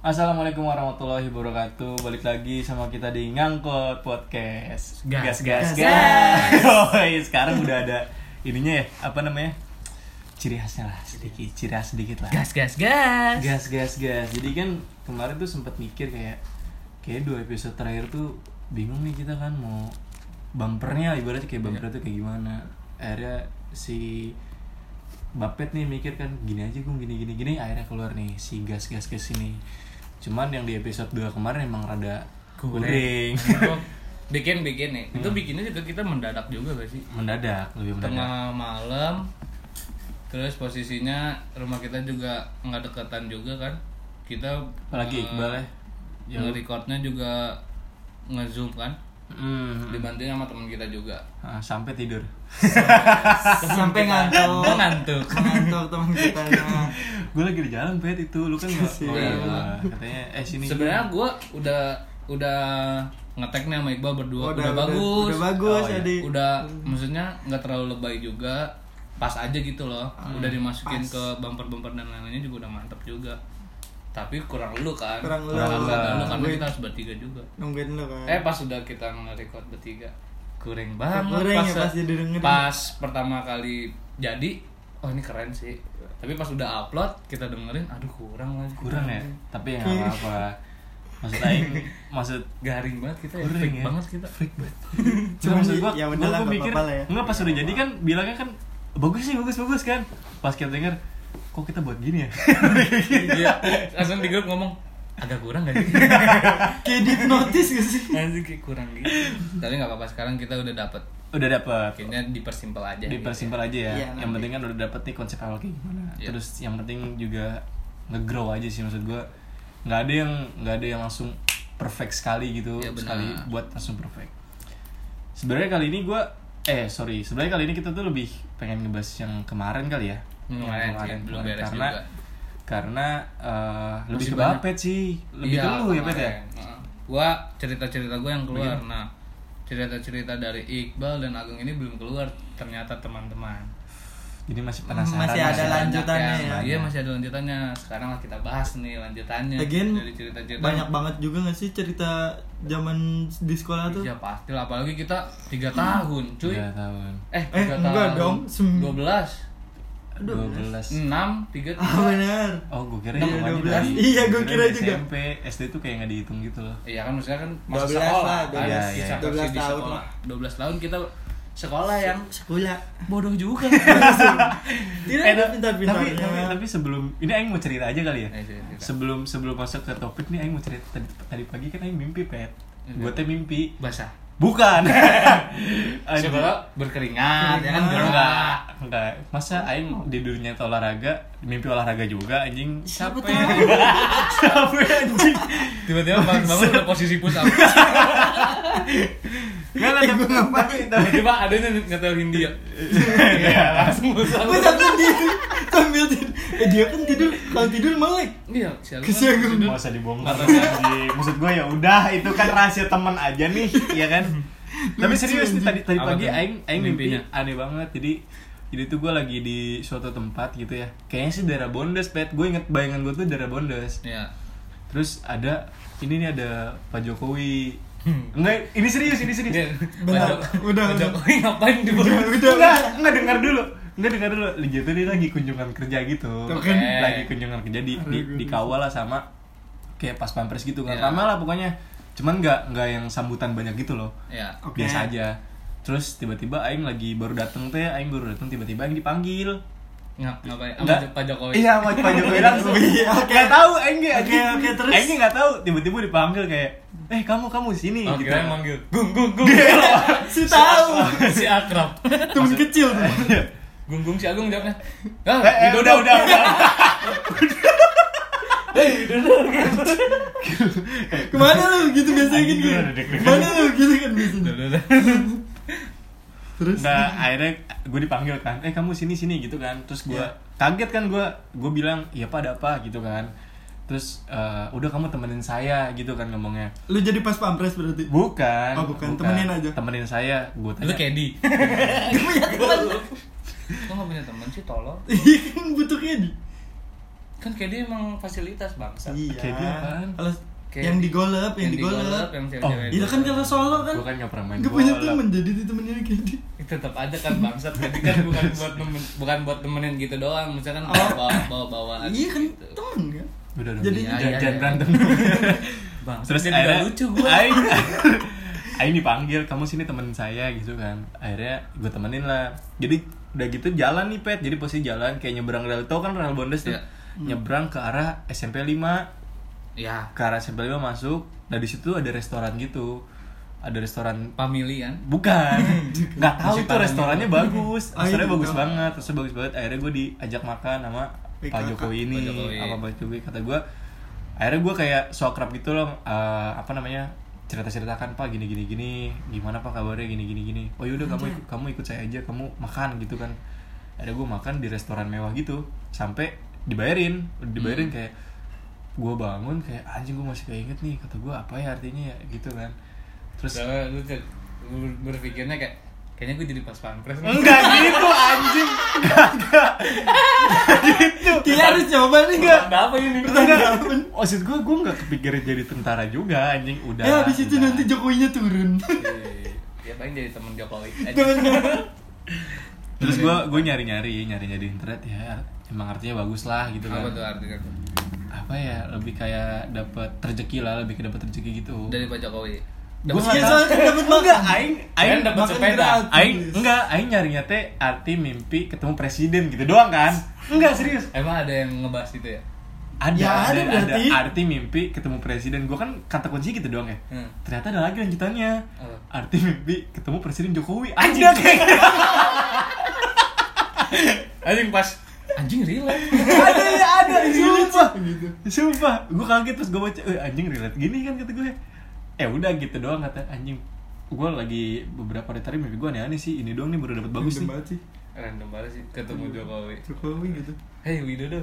Assalamualaikum warahmatullahi wabarakatuh. Balik lagi sama kita di Ngangkot Podcast. Gas, gas, gas, gas. Yoi, sekarang udah ada ininya ya, apa namanya? Ciri khasnya lah, sedikit, ciri khas sedikit lah. Gas gas gas. gas, gas, gas. Jadi kan kemarin tuh sempat mikir kayak kayak dua episode terakhir tuh bingung nih kita kan mau bumpernya ibaratnya kayak bumpernya tuh kayak gimana. Akhirnya si Bapet nih mikir kan gini aja gue gini gini gini akhirnya keluar nih si gas gas gas ini cuman yang di episode 2 kemarin emang rada kuring bikin bikin nih. Itu bikinnya juga kita mendadak juga gak sih? mendadak lebih mendadak Tengah malam. Terus posisinya rumah kita juga nggak dekatan juga kan. Kita apalagi eh, Iqbal ya yang nge-recordnya juga nge-zoom kan. Hmm, Dibantuin sama teman kita juga. ah, sampai tidur sampai ngantuk Oh, ngantuk. ngantuk teman kita ya. gue lagi di jalan pet itu lu kan nggak Iya. gua. katanya eh sini Sebenarnya gue udah udah ngetek nih sama Iqbal berdua Oh, udah, udah- bagus. udah bagus, Oh, iya. jadi. Udah maksudnya nggak terlalu lebay juga. Pas aja gitu loh. udah dimasukin pas. ke bumper-bumper dan lain-lainnya juga udah mantep juga. Tapi kurang lu kan. Kurang lu. Kurang lu, karena kita harus bertiga juga. nungguin lu kan Eh pas udah kita nge-record bertiga kurang banget Kurang pas, ya pas didengerin. pas pertama kali jadi oh ini keren sih tapi pas udah upload kita dengerin aduh kurang lagi kurang ya tapi ya nggak apa-apa maksud aing maksud garing banget kita ya freak ya. banget kita freak banget Cuma maksud gua, ya gua- gua nggak mikir, ya. Enggak pas udah jadi kan bilangnya kan bagus sih, bagus bagus kan. Pas kita denger kok kita buat gini ya? Iya, langsung di grup ngomong agak kurang gak sih? kayak dihipnotis gak sih Anjing kayak kurang gitu. Tapi nggak apa-apa sekarang kita udah dapet. udah dapet Kayaknya dipersimpel aja. dipersimpel aja ya. Iya, yang nanti. penting kan udah dapet nih konsep awal kayak gimana. Iya. Terus yang penting juga nge-grow aja sih maksud gua. nggak ada yang nggak ada yang langsung perfect sekali gitu Iya, sekali buat langsung perfect. Sebenarnya kali ini gua eh sorry sebenarnya kali ini kita tuh lebih pengen ngebahas yang kemarin kali ya. Hmm, Yang kemarin sih, belum beres karena juga. karena eh, lebih ke. Bapet sih lebih Iya, ke lu ya Pet ya kemarin. Heeh. Gua cerita-cerita gue yang keluar. Nah, cerita-cerita dari Iqbal dan Agung ini belum keluar ternyata teman-teman. jadi masih penasaran Masih ada banyak lanjutannya ya. Iya masih ada lanjutannya. Sekarang lah kita bahas nih lanjutannya Lagian dari cerita-cerita. banyak banget juga gak sih cerita zaman di sekolah tuh Iya pasti lah, apalagi kita tiga tahun, cuy. Tiga tahun Eh, Eh, tiga enggak tahun. dong, sem- 12 aduh 12 enam tiga ah benar Oh, gue kira Iya, hitungannya 12. dari Iya, gua kira kira juga. SMP, SD tuh kayak nggak dihitung gitu loh. Iya kan maksudnya kan masa 12 sekolah lah, kan? 12, Di iya, sekolah- 12 di tahun sekolah. lah. 12 tahun kita sekolah yang sekolah bodoh juga. tidak Eh, ada tapi, pintar-pintarnya tapi, tapi sebelum ini Aing mau cerita aja kali ya. Eh, cerita. Sebelum sebelum masuk ke topik nih Aing mau cerita tadi, tadi pagi kan Aing mimpi pet. Iya. Gue teh mimpi. Basah. Bukan. Tahu berkeringat ya kan. Enggak, enggak. Masa aing di dunia olahraga, mimpi olahraga juga anjing. Siapa tahu? Capek anjing. Tiba-tiba bangun bangun udah posisi push up. Enggak enggak tapi, tapi, tapi Tiba-tiba ada yang ngetel Hindia. Iya, langsung push up. Gue sendiri sambil tidur eh dia kan tidur kalau tidur melek Iya, siapa? Kesian gue. mau usah dibongkar. Maksud gue ya udah itu kan rahasia teman aja nih, ya kan? Tapi serius nih tadi tadi pagi aing aing mimpi Mimpinya? aneh banget. Jadi jadi tuh gue lagi di suatu tempat gitu ya. Kayaknya sih daerah Bondes, pet. Gue inget bayangan gue tuh daerah Bondes. Iya. Terus ada ini nih ada Pak Jokowi. Enggak, ini serius, ini serius. Benar, Pak udah. Jokowi ngapain di bawah? udah udah Enggak, enggak dengar dulu. Enggak dengar dulu. Itu dia lagi kunjungan kerja gitu. Kan. Lagi kunjungan kerja di, di dikawal lah sama kayak pas pampres gitu nggak Iya. lama lah pokoknya. Cuman nggak nggak yang sambutan banyak gitu loh. Iya. Oke. Biasa aja. Terus tiba-tiba aing lagi baru dateng teh, aing baru dateng tiba-tiba aing dipanggil. Ngap- Ngapain? Sama. Pak Jokowi. Iya, sama Pak Jokowi langsung. Iya, oke. Nggak tahu aing nggak. Oke, oke, terus? Aing nggak tahu tiba-tiba dipanggil kayak, "Eh, kamu kamu sini." Oh, gitu. kirain manggil. Gung gung gung. si tahu si akrab. temen kecil tuh Gung gung si Agung jawabnya. Ah, Eh, udah, udah, udah. ke mana lu gitu biasanya gitu ke mana lu gitu kan biasanya terus Nah, akhirnya gue dipanggil kan, eh kamu sini sini gitu kan. Terus gue Iya. kaget kan gue, gue bilang, iya pak ada apa gitu kan. Terus eh, udah kamu temenin saya gitu kan ngomongnya. lu jadi pas pampres berarti Bukan. Oh, bukan. Temenin aja. Temenin saya. Gue Lu tanya. Kedi. Gak punya teman Kok gak punya temen sih tolong? Iya kan butuh Kedi kan dia emang fasilitas bangsa Iya. Dia apaan? Kalau Kayak yang di- digolep, yang digolep. yang Oh, cewek-cewek Itu kan kalau solo kan. Gue kan gak pernah main Gak punya temen jadi di temennya kayak dia. tetap aja kan bangsat jadi kan bukan buat nemen, bukan buat temenin gitu doang misalkan Oh. bawa bawa bawaan Iya kan gitu. temen kan. Udah dong. Jadi- jangan, Iya, jangan iya. berantem. bang Terus akhirnya lucu gua Aing, dipanggil, kamu sini temen saya gitu kan. Akhirnya gue temenin lah. Jadi udah gitu jalan nih pet. Jadi posisi jalan kayak nyebrang rel tau kan rel bondes tuh. Iya. Nyebrang ke arah SMP 5 ya ke arah 5 masuk. Nah di situ ada restoran gitu. Ada restoran family kan Bukan, nggak tahu itu restorannya gitu. bagus, Ah, restorannya itu bagus banget, terus bagus banget. Akhirnya gue diajak makan sama Pak Jokowi ini, apa Pak Jokowi kata gue. Akhirnya gue kayak so akrab gitu loh, eh, apa namanya cerita ceritakan Pak gini gini gini, gimana Pak kabarnya gini gini gini. Oh yaudah kamu ikut, kamu ikut saya aja, kamu makan gitu kan. Akhirnya gue makan di restoran mewah gitu, sampai dibayarin, dibayarin Hmm. kayak gue bangun kayak anjing gue masih keinget nih kata gue apa ya artinya ya gitu kan terus Soalnya lu tuh lu berpikirnya kayak kayaknya gue jadi pas pampres. Enggak gitu anjing. Dia harus coba nih enggak? Ada apa ini? Enggak. Maksud gue gue nggak kepikiran jadi tentara juga anjing. Udah. Ya habis itu nanti Jokowinya turun. Ya paling jadi temen Jokowi. Terus gue gue nyari nyari nyari nyari di internet ya. Emang artinya bagus lah gitu kan. Apa tuh artinya? Apa ya lebih kayak dapat rezeki lah lebih kayak dapat rezeki gitu. Dari Pak Jokowi. Gue kan dapat Enggak, makan. aing aing dapat sepeda. aing enggak aing nyarinya teh arti mimpi ketemu presiden gitu doang kan? Enggak serius. Emang ada yang ngebahas itu ya? ada Ya, ada ada, ada berarti. arti mimpi ketemu presiden gue kan kata kunci gitu doang ya Hmm. ternyata ada lagi lanjutannya Apa? arti mimpi ketemu presiden jokowi anjing Anjing pas anjing relate. ada ya ada sumpah gitu. sumpah gue kaget terus gue baca eh, anjing relate gini kan kata gue eh udah gitu doang kata anjing gue lagi beberapa hari tadi mimpi gue aneh-aneh sih ini doang nih baru dapat bagus Random nih sih. Random banget sih ketemu Jokowi. Jokowi gitu. Hei Widodo.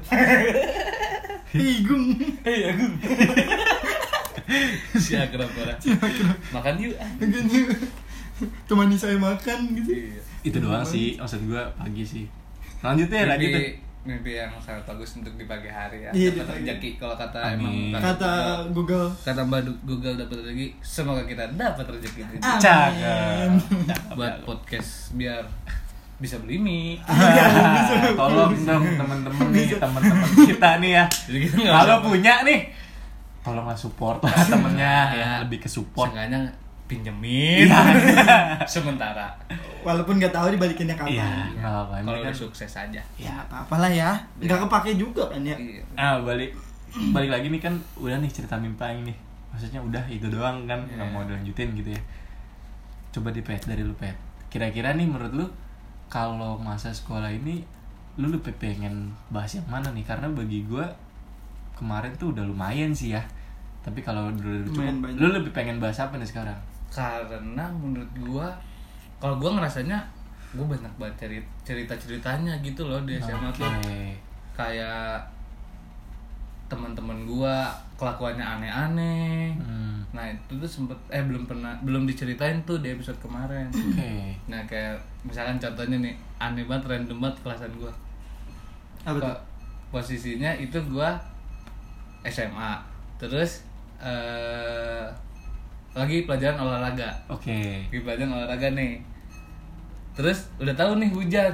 Higung. Hei Agung. si akrab orang. Makan yuk. ah. Gitu. Temani saya makan gitu. Iya. itu doang sih maksud gue pagi sih lanjutnya lanjut deh. Mimpi, yang sangat bagus untuk di pagi hari ya. Iya, dapat rezeki kalau kata Amin. emang Kata Google. kata Mbak Google dapat rezeki, semoga kita dapat rezeki cakep. Buat podcast biar bisa beli mie. tolong dong teman-teman nih teman-teman kita nih ya. Kalau punya nih tolonglah support lah temennya ya lebih ke support. Seenggaknya pinjemin sementara. Walaupun nggak tahu dibalikinnya iya kapan. nggak apa-apa Ini Kalau kan udah sukses aja. Ya apa-apa lah ya. Nggak kepake juga kan ya. Iya. ah balik balik lagi nih kan udah nih cerita mimpi Aing nih maksudnya udah itu doang kan nggak Iya. mau dilanjutin gitu ya coba di pet dari lu pet kira-kira nih menurut lu kalau masa sekolah ini lu lebih pengen bahas yang mana nih karena bagi gua kemarin tuh udah lumayan sih ya tapi kalau dulu cukup banyak. lu lebih pengen bahas apa nih sekarang Karena menurut gua kalau gua ngerasanya gua banyak banget cerita cerita ceritanya gitu loh di SMA tuh Oke. kayak teman-teman gua kelakuannya aneh-aneh Hmm. nah itu tuh sempet eh belum pernah belum diceritain tuh di episode kemarin Oke. nah kayak misalkan contohnya nih aneh banget random banget kelasan gua Apa tuh? Po- posisinya itu gua SMA terus eh lagi pelajaran olahraga Oke. lagi pelajaran olahraga nih terus udah tahu nih hujan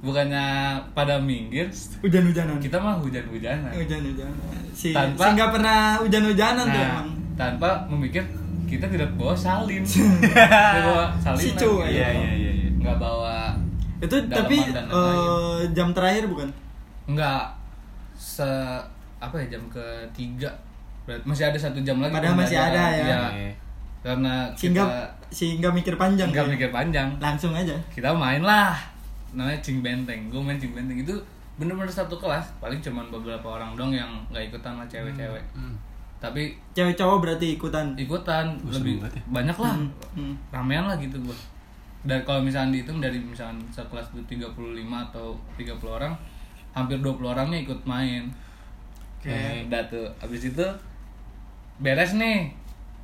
bukannya pada minggir Hujan-hujanan. kita mah hujan-hujanan Hujan-hujanan. Si, Tanpa- si nggak pernah hujan-hujanan tuh nah emang. tanpa memikir kita tidak bawa salin tidak bawa salin Si cuy. Iya iya iya. iya. nggak bawa Itu tapi lain-lain. jam terakhir bukan? nggak se apa ya jam ketiga berarti masih ada satu jam lagi Padahal masih ada ya. Iya, Oke. karena Sehingga kita sehingga mikir panjang. nggak kan? mikir panjang Langsung aja. kita main lah namanya cing benteng gue main cing benteng itu bener-bener satu kelas paling cuman beberapa orang dong yang nggak ikutan lah cewek-cewek Hmm. tapi Cewek cowok berarti ikutan. ikutan Wah, lebih ya. banyak lah Hmm, hmm. ramean lah gitu gue dan kalau misalnya dihitung dari misalkan sekelas itu 35 atau 30 orang hampir 20 orangnya ikut main Oke. udah tuh abis itu beres nih.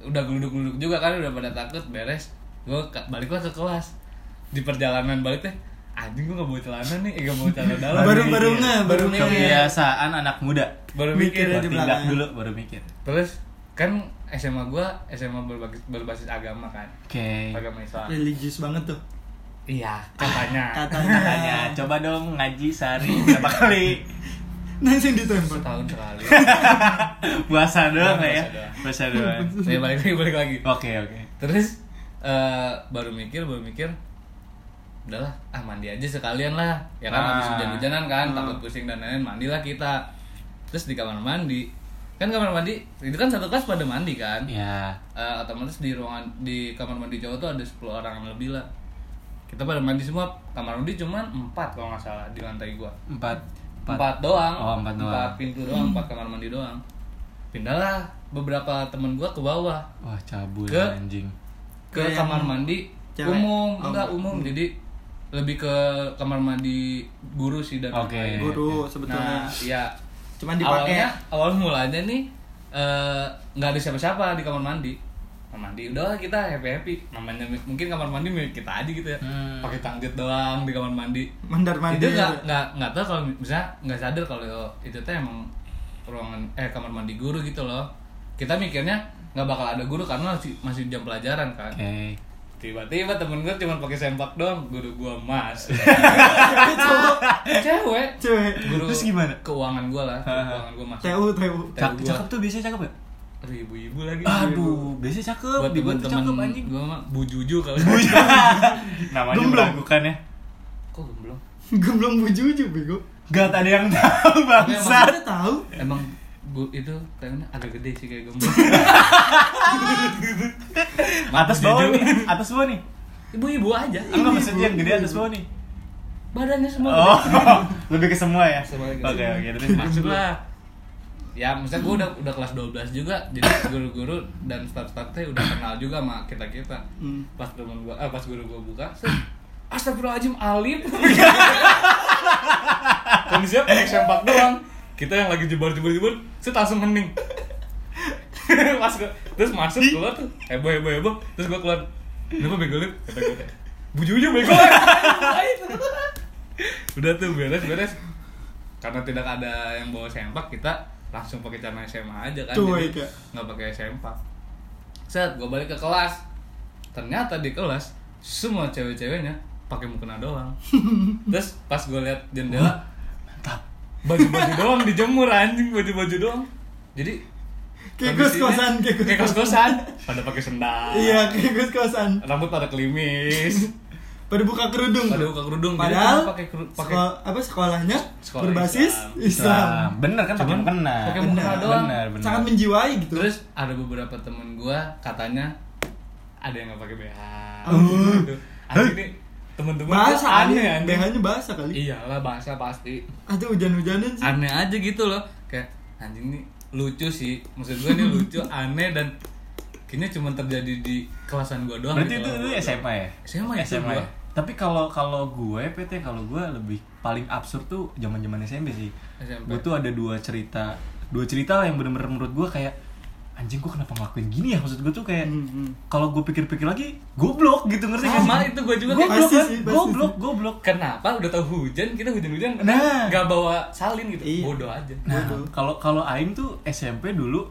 Udah geluduk-geluduk juga kan udah pada takut beres. Gue baliklah ke kelas. Di perjalanan balik teh anjing gue gak bawa celana nih. Eh, gak bawa celana dalam Baru- nih. baru nge, baru mikir. kebiasaan anak muda. Baru Mikir mikir di tindak dulu baru mikir. Terus kan SMA gua SMA berbasis, berbasis agama kan. Oke. Agama Islam. Religius banget tuh. Iya katanya. Katanya. Makanya coba dong ngaji sehari berapa kali langsung ditempel setahun sekali. Puasa doang lah ya? Puasa puasa doang. Saya balik lagi balik lagi. Oke oke. Terus eh, baru mikir baru mikir udahlah ah mandi aja sekalian lah. Ya kan Ah. habis hujan-hujanan kan takut pusing dan lain-lain mandilah kita. Terus di kamar mandi kan kamar mandi itu kan satu kelas pada mandi kan? Ya Eh, otomatis di ruangan di kamar mandi cowok tuh ada 10 orang lebih lah. Kita pada mandi semua kamar mandi cuman empat kalau nggak salah di lantai gua. Empat empat, doang. Oh, empat doang. pintu doang empat kamar mandi doang. Pindahlah beberapa temen gua ke bawah. Wah cabul Ke- anjing. ke yang kamar mandi cewek? umum. Oh, enggak umum. jadi lebih ke kamar mandi guru sih dan lain-lain. guru sebetulnya. Nah iya. Cuman dipakai. Awalnya awal mulanya nih eh, nggak ada siapa-siapa di kamar mandi kamar mandi udah kita happy happy. Namanya mungkin kamar mandi milik kita aja gitu ya. Hmm. pakai tanggut doang di kamar mandi. Mandar mandi itu nggak nggak nggak tahu kalau misalnya nggak sadar kalau itu tuh emang ruangan eh kamar mandi guru gitu loh. Kita mikirnya nggak bakal ada guru karena masih masih jam pelajaran kan. Oke. Tiba-tiba temen gue cuma pakai sempak doang guru gua mas. Cewek. Cewek. Guru Terus gimana? keuangan gua lah keuangan gua mas TU TU cakep tuh biasanya cakep ya Aduh, ibu-ibu lagi aduh biasanya cakep buat di gua tuh temen-temen cakep anjing. gua mah bu juju kali. Namanya Gemblong. meragukan ya kok gemblong? Gemblong bujuju bego. Gak ada yang tahu bangsa ada tahu. Emang bu itu kayaknya agak gede sih kayak gemblong. Atas bawah nih atas bawah nih. Ibu-ibu aja. Enggak maksudnya yang gede atas bawah nih. Badannya semua oh lebih ke semua ya? Oke oke terus masuk lah ya misalnya gue udah udah kelas 12 juga jadi guru-guru dan staff-staffnya udah kenal juga sama kita kita Hmm. pas temen gua eh, pas guru gua buka Astagfirullahaladzim Alif Kondisinya pakai sempak doang. Kita yang lagi jebar-jebar-jebar Set langsung hening. Pas gua, Terus masuk keluar tuh Heboh heboh heboh. Terus gua keluar Kenapa bego Lip? Kata bego. Udah tuh beres beres. Karena tidak ada yang bawa sempak Kita langsung pakai celana SMA aja kan Cuek Jadi nggak pakai sempak Set gua balik ke kelas. Ternyata di kelas Semua cewek-ceweknya pakai mukena doang. Terus pas gua lihat jendela mantap. baju-baju doang dijemur anjing baju-baju doang. Jadi Kayak kondisinya- kos-kosan, kayak kos-kosan pada pakai sendal. Iya kayak gus kosan rambut pada kelimis pada buka kerudung pada buka kerudung padahal pakai pakai sekol- apa sekolahnya Sekolah berbasis Islam. Islam, Nah, bener kan pakai mukena pakai mukena Benar, doang. Bener bener. Sangat menjiwai gitu. Terus ada beberapa temen gua katanya ada yang nggak pakai BH Oh. gitu. Temen-temen bahasa kali aneh anjing BH-nya bahasa kali. Iyalah bahasa pasti. Atau hujan-hujanan sih. Aneh aja gitu loh. Kayak anjing nih lucu sih. Maksud gue ini lucu aneh dan kayaknya cuma terjadi di kelasan gue doang berarti gitu itu, itu SMA ya? SMA itu SMA ya tapi kalau kalau gue PT kalau gue lebih paling absurd tuh zaman zaman SMP sih SMP. gue tuh ada dua cerita dua cerita lah yang bener-bener menurut gue kayak anjing gue kenapa ngelakuin gini ya maksud gue tuh kayak Hmm, hmm. kalau gue pikir-pikir lagi goblok gitu ngerti gak sama sih? itu gue juga goblok kan goblok goblok kenapa udah tahu hujan kita hujan-hujan Nah. nggak bawa salin gitu Iya. bodoh aja Nah, Bodoh. kalau kalau Aing tuh SMP dulu,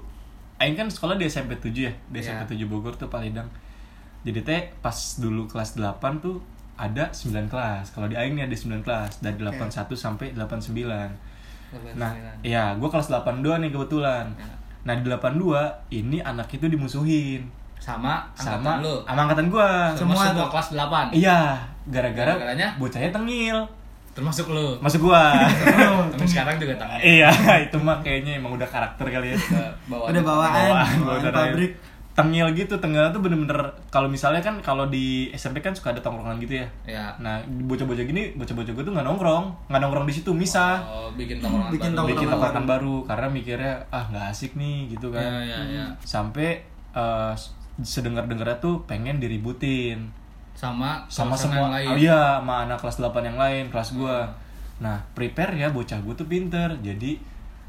Aing kan sekolah di SMP 7 ya, di. SMP 7 Bogor tuh Palidang. Jadi teh pas dulu kelas 8 tuh ada 9 kelas. Kalau di Aing nih ada 9 kelas dari 81 sampai 89. Nah, iya, gua kelas 82 nih kebetulan. Ya. Nah, di 82 ini anak itu dimusuhin sama sama angkatan lu sama angkatan gua. semua, Semua tuh. kelas 8 Iya, gara-gara bocahnya tengil. termasuk lu Masuk gua. tapi sekarang juga tangan iya, itu mah kayaknya emang udah karakter kali ya. bawa udah bawaan bawaan, bawaan bawaan pabrik tengil gitu tengil tuh bener-bener kalau misalnya kan kalau di SMP kan suka ada tongkrongan gitu ya. Ya. Nah bocah-bocah gini bocah-bocah gue tuh nggak nongkrong. Nggak nongkrong di situ misah oh, bikin tongkrongan Bikin baru. bikin tongkrongan baru. karena mikirnya ah nggak asik nih gitu ya kan ya. Ya sampai eh, sedengar dengarnya tuh pengen diributin. Sama sama semua yang lain. oh iya sama anak kelas 8 yang lain kelas gua. Nah prepare ya bocah gue tuh pinter. Jadi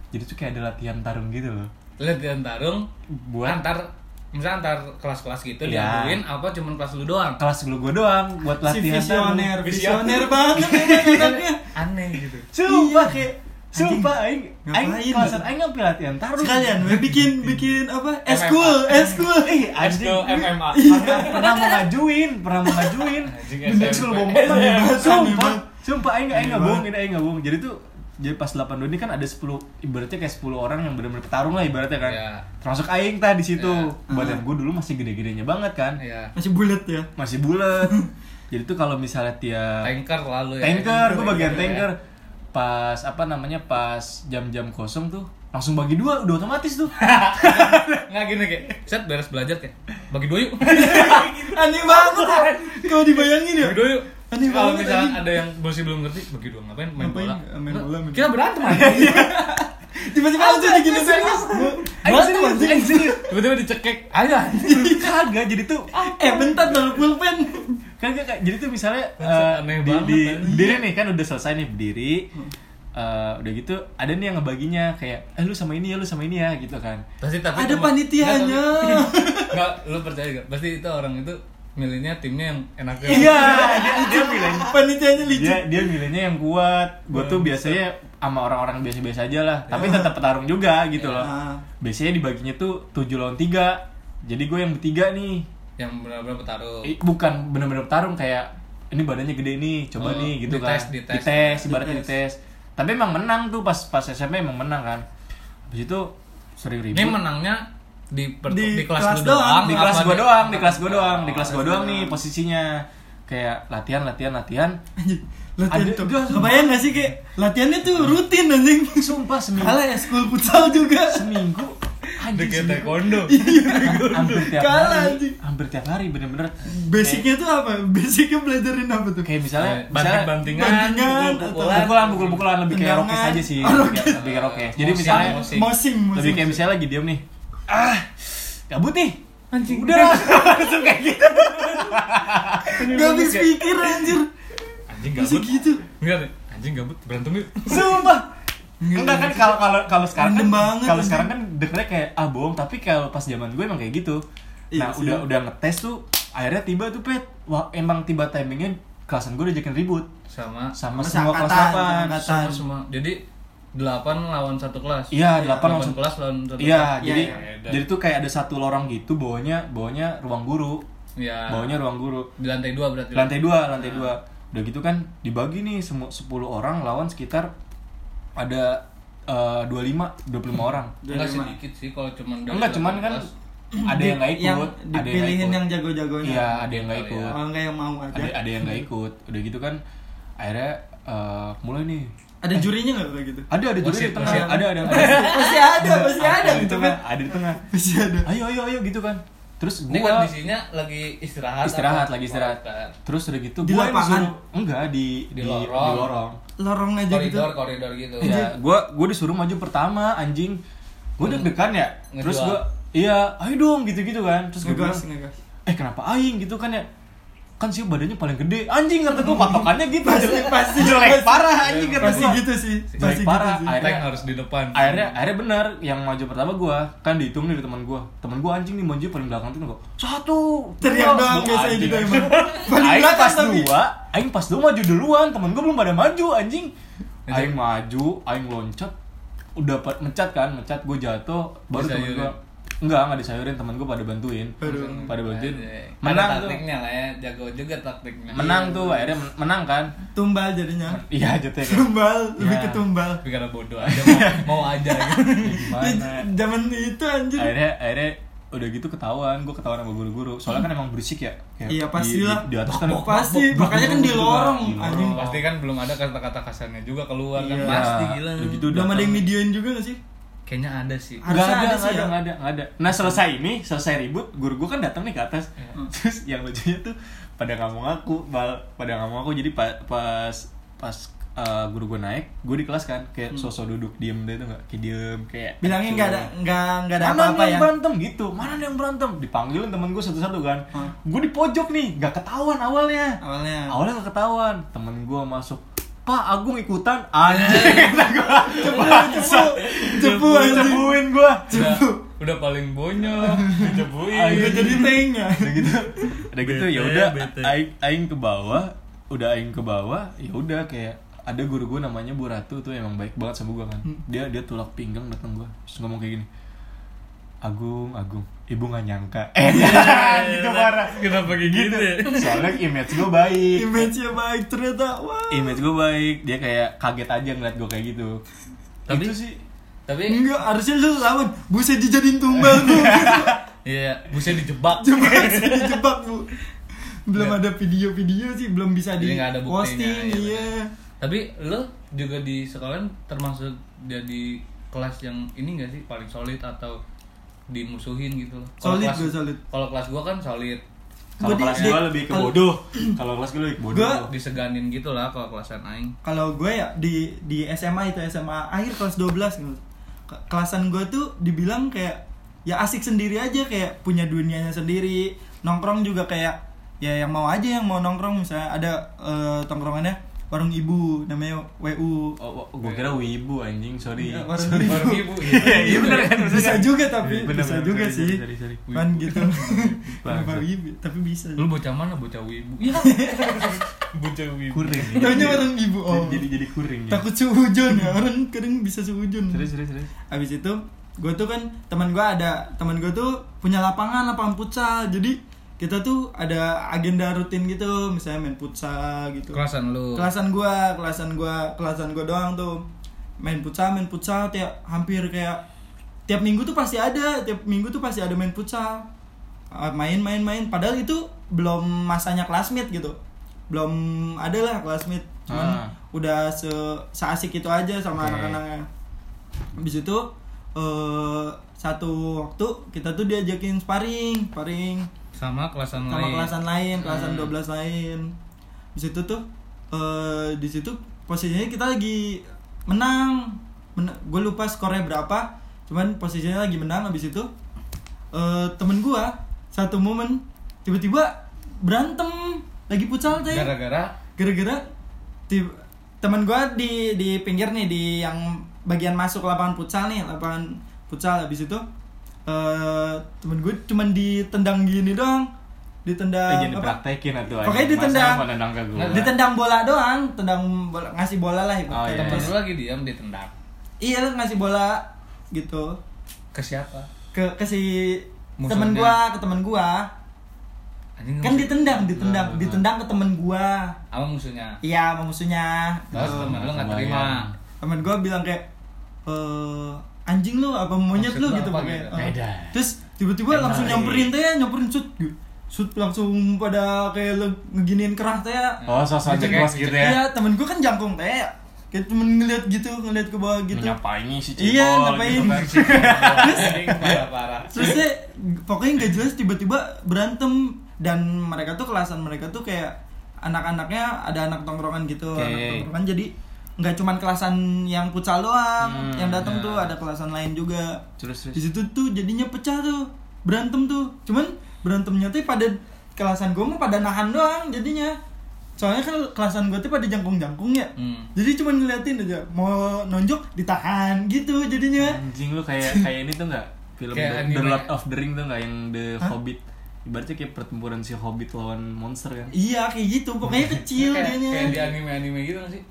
jadi tuh kayak ada latihan tarung gitu loh. Latihan tarung buat antar misalnya antar kelas-kelas gitu Iya. diaduin apa cuman kelas lu doang kelas lu gue doang buat Si latihan visioner, taruh. visioner banget anaknya. aneh gitu sumpah Iya. kayak sumpah aing aing kelasan Bang? aing ngambil latihan taruh Sekalian we bikin bikin apa? Eskul, eskul. eh anjing Eskul MMA pernah, pernah mau ngajuin pernah mau ngajuin Anjing Bener, SMP. sul bom SMP. sumpah sumpah aing aing Aneh nggak bohongin aing nggak bohong jadi tuh jadi pas 8 ini kan ada 10 ibaratnya kayak 10 orang yang benar-benar petarung lah ibaratnya kan Iya. termasuk aing tah di situ Iya. badan gue dulu masih gede-gedenya banget kan Iya. Masih bulat ya. masih bulat jadi tuh kalau misalnya tiap tanker lalu ya tanker gue bagian Ya. tanker pas apa namanya pas jam-jam kosong tuh langsung bagi dua udah otomatis tuh nggak gini kayak set beres belajar kayak bagi dua yuk Aneh banget. Kalau dibayangin ya. bagi dua yuk Aneh kalau banget, misalnya ada yang masih belum ngerti bagi dua ngapain main Ngapain? bola? Main bola, main kita berantem aja Tiba-tiba langsung digini serius. Berantem anjing. tiba-tiba dicekek. Aja kagak jadi tuh Eh bentar dong pulpen. kagak jadi tuh misalnya eh, aneh di, banget, di, berdiri nih kan udah selesai nih berdiri. Eh, udah gitu ada nih yang ngebaginya kayak eh lu sama ini ya lu sama ini ya gitu kan. Pasti tapi Ada panitianya. nggak lu percaya gak? Pasti itu orang itu milihnya timnya yang enaknya. Iya dia dia milihnya Panitianya lucu. dia dia milihnya yang kuat. Gue tuh biasanya sama orang-orang biasa-biasa aja lah. Tapi tetap petarung juga gitu loh. Biasanya dibaginya tuh 7 lawan 3 jadi gue yang bertiga nih. Yang benar-benar bertaruh Eh, bukan bener-bener petarung kayak ini badannya gede nih coba Oh, nih gitu dites, kan. dites. ibaratnya dites. tapi emang menang tuh pas pas SMP emang menang kan. Habis itu sering ribut ini menangnya di per- Di di, kelas, kelas doang, doang, di kelas gua di- doang di kelas gua doang di kelas gua doang nih posisinya. Kayak latihan latihan latihan. Latihan tuh. Kebayang gak sih kayak latihannya tuh rutin anjing. sumpah seminggu. Kalah ya school futsal juga. seminggu. Anjing taekwondo. Hampir tiap Kalah, hari. Anjing. hampir tiap hari bener-bener. Basicnya tuh apa? Basicnya belajarin apa tuh? kayak misalnya misalnya banting-bantingan bantingan, pukul-pukulan. pukulan pukul-pukulan lebih kayak rokes aja sih. Oh, lebih kayak, lebih kayak rokes. Jadi misalnya mosing. Mosing, mosing. lebih kayak misalnya lagi diem nih ah gabut nih. Anjing. udah langsung kayak gitu. Gak habis pikir anjir. anjing gabut. gitu? enggak anjing gabut. Berantem yuk. Sumpah. Enggak kan kalau kalau kalau sekarang kan Random kalau sekarang kan dengernya kayak ah bohong. Tapi kalau pas zaman gue emang kayak gitu. Nah Iya sih. udah udah ngetes tuh akhirnya tiba tuh pet. Wah emang tiba timingnya kelasan gue udah jakin ribut. Sama. Sama Sama semua kelas seangkatan, 8 seangkatan. sama semua. Jadi delapan lawan satu kelas Iya, delapan lawan satu- kelas lawan satu Iya, kelas. jadi iya, iya. jadi tuh kayak ada satu lorong gitu, bawahnya bawahnya ruang guru, Iya. bawahnya ruang guru. di lantai dua berarti Lantai dua, lantai dua. Udah gitu kan dibagi nih semua 10 orang lawan sekitar ada eh, 25 25 orang. enggak 25. sedikit sih kalau cuma Enggak cuman kan 18. ada yang nggak ikut, Yang ada yang nggak dipilihin ikut. yang jago-jagonya. Iya, ada yang nggak Kali ikut. ya. Oh, enggak yang mau aja. Ada ada yang nggak ikut. Udah gitu kan akhirnya eh, mulai nih. Ada jurinya nggak kayak gitu? Ada ada juri di tengah, ada ada ada. Pasti ada, pasti ada gitu kan. ada di tengah. Pasti ada. Ayo ayo ayo gitu kan. Terus ini gua kondisinya lagi istirahat istirahat lagi istirahat istirahat. terus udah gitu lapangan? disuruh enggak di Di di, lorong. di lorong Lorong aja gitu. koridor koridor gitu ya gua gua disuruh maju pertama anjing gua deg-degan ya terus gua iya ayo dong gitu gitu kan terus bilang ngegas. eh kenapa aing gitu kan ya kan sih badannya paling gede anjing kata gua patokannya gitu Pasti, jelek, pasti, jelek parah anjing kata Pasti gua gitu sih. Jelek Pasti gitu parah. sih. Akhirnya- tank harus di depan akhirnya akhirnya benar yang maju pertama gua kan dihitung nih di teman gua teman gua anjing nih maju paling belakang tuh gua satu Teriak doang gua biasanya anjing. gitu emang. Paling Aing belakang pas tapi. dua, Aing pas dua maju duluan, temen gue belum pada maju anjing. Anjing. Aing maju, Aing loncat, udah mencat kan, mencat gue jatuh, baru temen Disayurin. gue enggak enggak disayurin temen gue pada bantuin Aduh. pada bantuin Ada menang tuh taktiknya lah ya jago juga taktiknya menang tuh akhirnya men- menang kan Tumbal jadinya. iya jatuh kan Tumbal, lebih Ya. ke tumbal. tapi karena bodoh aja mau, mau aja gitu gimana Ya, Zaman itu anjir. akhirnya akhirnya udah gitu ketahuan gue ketahuan sama guru-guru soalnya kan emang berisik ya Kayak Iya, di- pastilah. di, di atas kan Pasti, makanya kan di lorong, Di anjing. pasti kan belum ada kata-kata kasarnya juga keluar kan Iya. pasti gila udah gitu Belum ada yang videoin juga gak sih? Kayaknya ada sih Harusnya Nggak ada, ada nggak sih ada, ya. nggak ada, nggak ada. Nah selesai ini, selesai ribut, guru gue kan datang nih ke atas. Terus yang lucunya tuh pada nggak mau ngaku, bal, pada nggak mau ngaku. Jadi pa- pas pas uh, guru gue naik, gue di kelas kan kayak sosok duduk diem deh tuh nggak, kayak diem kayak. Bilangnya nggak ada nggak nggak ada Mana apa-apa yang ya. berantem gitu? Mana yang berantem? Dipanggilin temen gue satu-satu kan. Hmm. Gue di pojok nih, nggak ketahuan awalnya. Awalnya. Awalnya nggak ketahuan. Temen gue masuk. Pak Agung ikutan? Anjing. Cepu, cepu, cepuin gua. Cepu. udah paling bonyok. Dicebuin Udah jadi tank ya. udah gitu. Udah gitu ya udah aing aing ke bawah udah aing ke bawah ya udah kayak ada guru gue namanya Bu Ratu tuh emang baik banget sama gue kan. Hmm. dia dia tulak pinggang datang gue terus ngomong kayak gini Agung Agung ibu nggak nyangka eh gitu parah kenapa kayak gitu ya soalnya image gue baik Image-nya baik ternyata. Wah. image gue baik dia kayak kaget aja ngeliat gue kayak gitu Tapi- itu sih tapi Enggak, harusnya lu lawan. Buset dijadiin tumbal tuh. iya busnya dijebak Coba dijebak, Bu. Belum ada video-video sih, belum bisa di ada posting, iya iya. tapi lo juga di sekolah termasuk jadi kelas yang ini gak sih paling solid atau dimusuhin gitu loh Kalau Solid kelas- gue solid. kalau kelas gua kan solid kalau kelas gue lebih ke bodoh kalau kelas gue lebih ke bodoh Gua- diseganin gitu lah kalau kelasan aing Kalau gue ya di di SMA itu SMA akhir kelas 12 gitu. Ke- Kelasan gue tuh dibilang kayak ya asik sendiri aja kayak punya dunianya sendiri. Nongkrong juga kayak ya yang mau aja yang mau nongkrong misalnya ada eh, tongkrongannya warung ibu namanya WU. oh, gue kira wibu anjing. Sorry. Iya, warung Sorry. ibu. Baru ibu Iya, iya bener kan? Bisa juga tapi Bener, bisa bener, juga sorry, sih. sorry, sorry. kan gitu. Bangsat. Kenapa ibu tapi bisa. Lu bocah mana? Bocah wibu. Iya. Bocah wibu. Kuring. Taunya orang ibu. Oh. jadi jadi kuring ya? Takut suhujon ya. Orang kadang bisa suhujon serius serius serius abis itu gue tuh kan teman gue ada teman gue tuh punya lapangan lapangan futsal. Jadi kita tuh ada agenda rutin gitu misalnya main futsal gitu. Kelasan lu. Kelasan gue kelasan gue kelasan gue doang tuh. Main futsal main futsal tiap hampir kayak tiap minggu tuh pasti ada tiap minggu tuh pasti ada main futsal. Ah, main main main. Padahal itu belum masanya classmate gitu. Belum ada lah classmate. Cuman Ah. udah se seasik itu aja sama Oke. anak-anaknya. Habis itu eh satu waktu kita tuh diajakin sparring sparring sama kelasan sama lain kelasan lain, kelasan Hmm. 12 lain. Di situ tuh eh di situ posisinya kita lagi menang. Men gue lupa skornya berapa, cuman posisinya lagi menang habis itu eh temen gua satu momen tiba-tiba berantem lagi futsal teh. gara-gara Gara-gara temen gua di di pinggir nih di yang bagian masuk lapangan futsal nih, lapangan futsal habis itu eh temen gue cuman ditendang gini doang. Eh, Ditendang jadi apa? praktekin atau Pokoknya ditendang. nendang ke gue Ditendang bola doang, tendang bola, ngasih bola lah Oh, ibaratnya. iya, temen iya. lu lagi diam ditendang Iya, ngasih bola gitu. ke siapa Ke ke si Musuhnya. temen gua, ke temen gua. Anjing Kan ditendang, ditendang, Ah. ditendang ke temen gua. sama musuhnya Iya, sama musuhnya. terus Gitu. temen lu nggak terima temen gue bilang kayak eh anjing lu apa monyet Maksud lu gitu pakai gitu? eh. Beda. terus tiba-tiba langsung nyamperin teh nyamperin shoot gitu shoot langsung pada kayak ngeginiin kerah teh oh sosok ya, gitu ya iya temen gue kan jangkung teh kayak temen ngeliat gitu ngeliat ke bawah gitu Ngapain nih si Iya, cebol ngapain. gitu kan. Terus deh pokoknya nggak jelas tiba-tiba berantem dan mereka tuh kelasan mereka tuh kayak anak-anaknya ada anak tongkrongan gitu Oke. anak tongkrongan jadi nggak cuman kelasan yang futsal doang Hmm, yang datang ya. tuh ada kelasan lain juga. Terus di terus situ tuh jadinya pecah tuh berantem tuh. Cuman berantemnya tuh pada kelasan gue mah pada nahan doang jadinya. Soalnya kan kelasan gue tuh pada jangkung-jangkung ya. Hmm. jadi cuman ngeliatin aja mau nonjok ditahan gitu jadinya. Anjing lu kayak kayak ini tuh nggak? Film Kayak The, The anime. Lord of the Ring tuh nggak yang The Hah? Hobbit? Ibaratnya kayak pertempuran si Hobbit lawan monster kan? Iya kayak gitu. Pokoknya kecil kayak, dianya kayak di anime-anime gitu nggak sih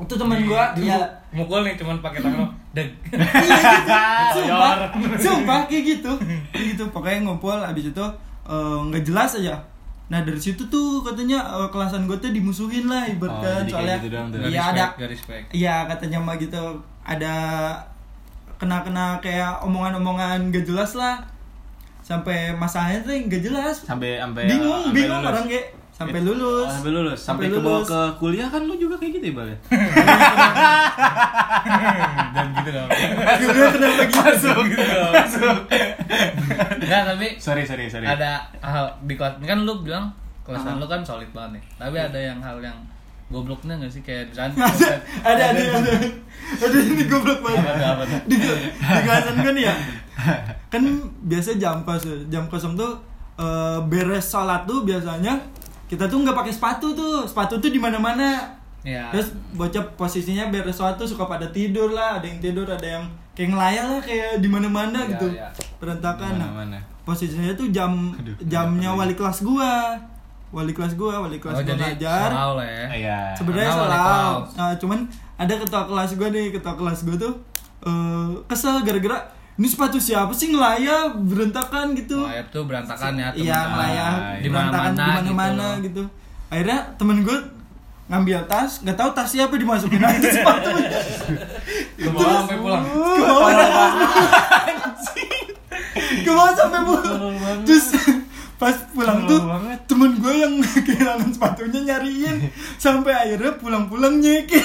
itu teman gua Di- ya. mukul nih cuman pakai tangan lo deg. Iya gitu sumpah sumpah kayak gitu. Kayak gitu pokoknya ngumpul abis itu eh, nggak jelas aja. Nah dari situ tuh katanya eh, kelasan gue tuh dimusuhin lah Oh, ibaratkan jadi kayak soalnya gitu iya ada iya katanya mah gitu ada kena-kena kayak omongan-omongan gak jelas lah. Sampai masalahnya tuh nggak jelas. Sampai sampai bingung sampai bingung lulus. orang kayak sampai Oh, lulus sampai lulus. Sampai, Sampai ke bawah lulus. ke kuliah kan lu juga kayak gitu ya bal ya? Dan gitu dong. Juga kenapa gitu? Masuk. Gitu dong nggak tapi sorry sorry sorry. ada hal di kan lu bilang kelasan lu kan solid banget nih. Tapi ada yang hal yang gobloknya nggak sih? Kayak misalnya ada ada ada ada. Ada ini goblok banget. Apa apa tuh? di di kelasan gue nih ya. Kan biasa jam kos jam kosong tuh eh, beres sholat tuh biasanya kita tuh nggak pakai sepatu tuh. Sepatu tuh di mana mana ya terus bocah posisinya beres sholat tuh suka pada tidur lah. Ada yang tidur ada yang kayak ngelayar lah kayak di mana mana Ya, gitu. ya. berantakan. Nah, posisinya tuh jam Aduh, jamnya wali kelas gua. Wali kelas gua wali kelas Oh, gua jadi ngajar. ya. Iya. sebenarnya salah nah, cuman ada ketua kelas gua nih. Ketua kelas gua tuh eh, kesel gara-gara ini sepatu siapa sih ngelayar berantakan gitu Layar tuh berantakan ya. iya ngelayar Di berantakan di mana-mana mana-mana gitu. gitu. akhirnya temen gue ngambil tas nggak tahu tas siapa dimasukin aja sepatunya Ke bawah sampai pulang. ke bawah ke bawah sampai pulang terus pas pulang tuh banget. temen gue yang kehilangan sepatunya nyariin sampai akhirnya pulang-pulang nyekir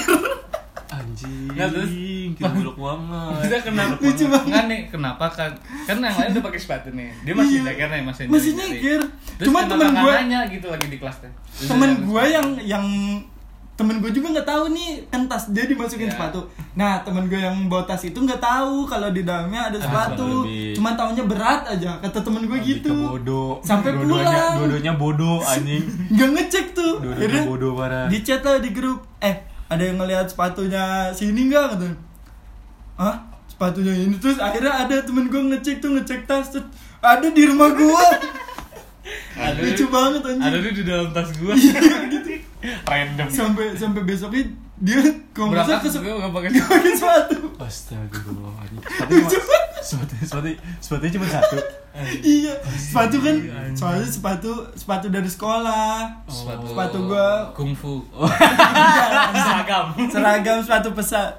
Anjing. Nggak, terus- Goblok banget. Kita kenapa? Lucu banget. Nggak nih, kenapa kan? Kan yang lain udah pakai sepatu nih. Dia masih Iya. nyeker nih, masih Masih. Terus Cuma temen gua- nanya gitu lagi di kelas temen gue yang yang temen gue juga nggak tahu nih kan tas dia dimasukin Iya. sepatu nah temen gue yang bawa tas itu nggak tahu kalau di dalamnya ada Ada sepatu sepatu lebih. cuma taunya berat aja kata temen gue gitu bodoh. Sampai Dua-duanya- pulang. Dua-duanya bodoh anjing. nggak ngecek tuh Dua-duanya akhirnya bodoh parah. di chat lah di grup eh ada yang ngelihat sepatunya sini nggak? Kata ah sepatunya ini. Terus akhirnya ada temen gue ngecek tuh ngecek tas terus ada di rumah gue Ada lucu banget Ada anjing. Dia di dalam tas gua. Random. sampai sampai besoknya dia kalau nggak salah gua nggak pakai nggak pakai sepatu Astagfirullah anjing. Tapi sepatu sepatu sepatunya cuma satu. iya sepatu kan soalnya sepatu sepatu dari sekolah Sepatu, sepatu gua kungfu. seragam seragam sepatu pesat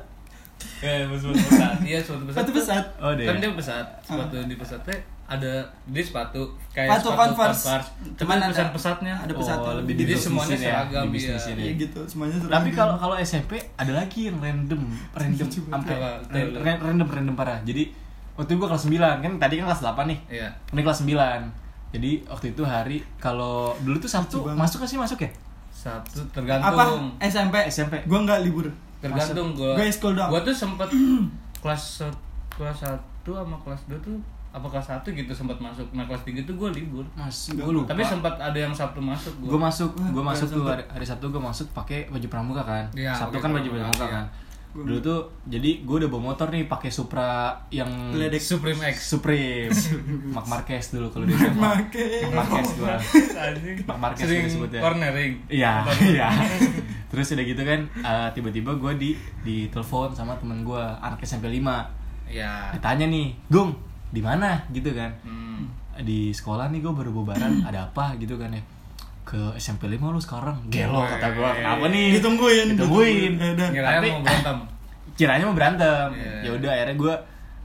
Eh, sepatu pesat. Iya, sepatu pesat. sepatu pesat Oh, deh. Kan dia pesat. Sepatu di pesat teh ada dia sepatu kayak Sepatu Converse. Cuman Cuman ada- pesan pesatnya. ada pesat Oh, lebih Jadi di semuanya ya, seragam, di iya. ya. Iya gitu semuanya seragam Tapi kalau kalau SMP ada lagi yang random, random sampai Apa? ra- ra- random random parah. Jadi waktu itu gua kelas 9 kan tadi kan kelas 8 nih. Iya. Ini kelas 9. Jadi waktu itu hari kalau dulu tuh Sabtu masuk gak sih masuk ya? Satu apa tergantung. SMP SMP. gua nggak libur tergantung gua Gua school doang. gua tuh sempet kelas kelas 1 sama kelas 2 tuh apa kelas 1 gitu sempat masuk nah kelas 3 tuh gua libur Mas, Nggak, gue lupa. tapi sempat ada yang Sabtu masuk gua gue masuk, gue Gua masuk tuh hari, hari Sabtu gue masuk pakai baju pramuka kan. Iya, Sabtu kan baju pramuka, iya. kan. Dulu tuh jadi gue udah bawa motor nih pakai Supra yang Ledek. Supreme X Supreme. Mark Marquez dulu kalau di SMA. Marquez. Mark Marquez gue. anjing Mark Marquez sering gua disebutnya. cornering Iya, iya. Terus udah gitu kan eh, tiba-tiba gue di di telepon sama temen gue anak SMP 5 ya Ditanya nih, "Gung, di mana?" gitu kan. hmm. Di sekolah nih gue baru bubaran, ada apa gitu kan ya. Ke SMP 5 lu sekarang. Gelo kata gue. Kenapa nih? Ditungguin, Ditungguin. ditungguin. Eh, dan- Kiranya Tapi- mau berantem kiranya mau berantem Iya. ya udah akhirnya gue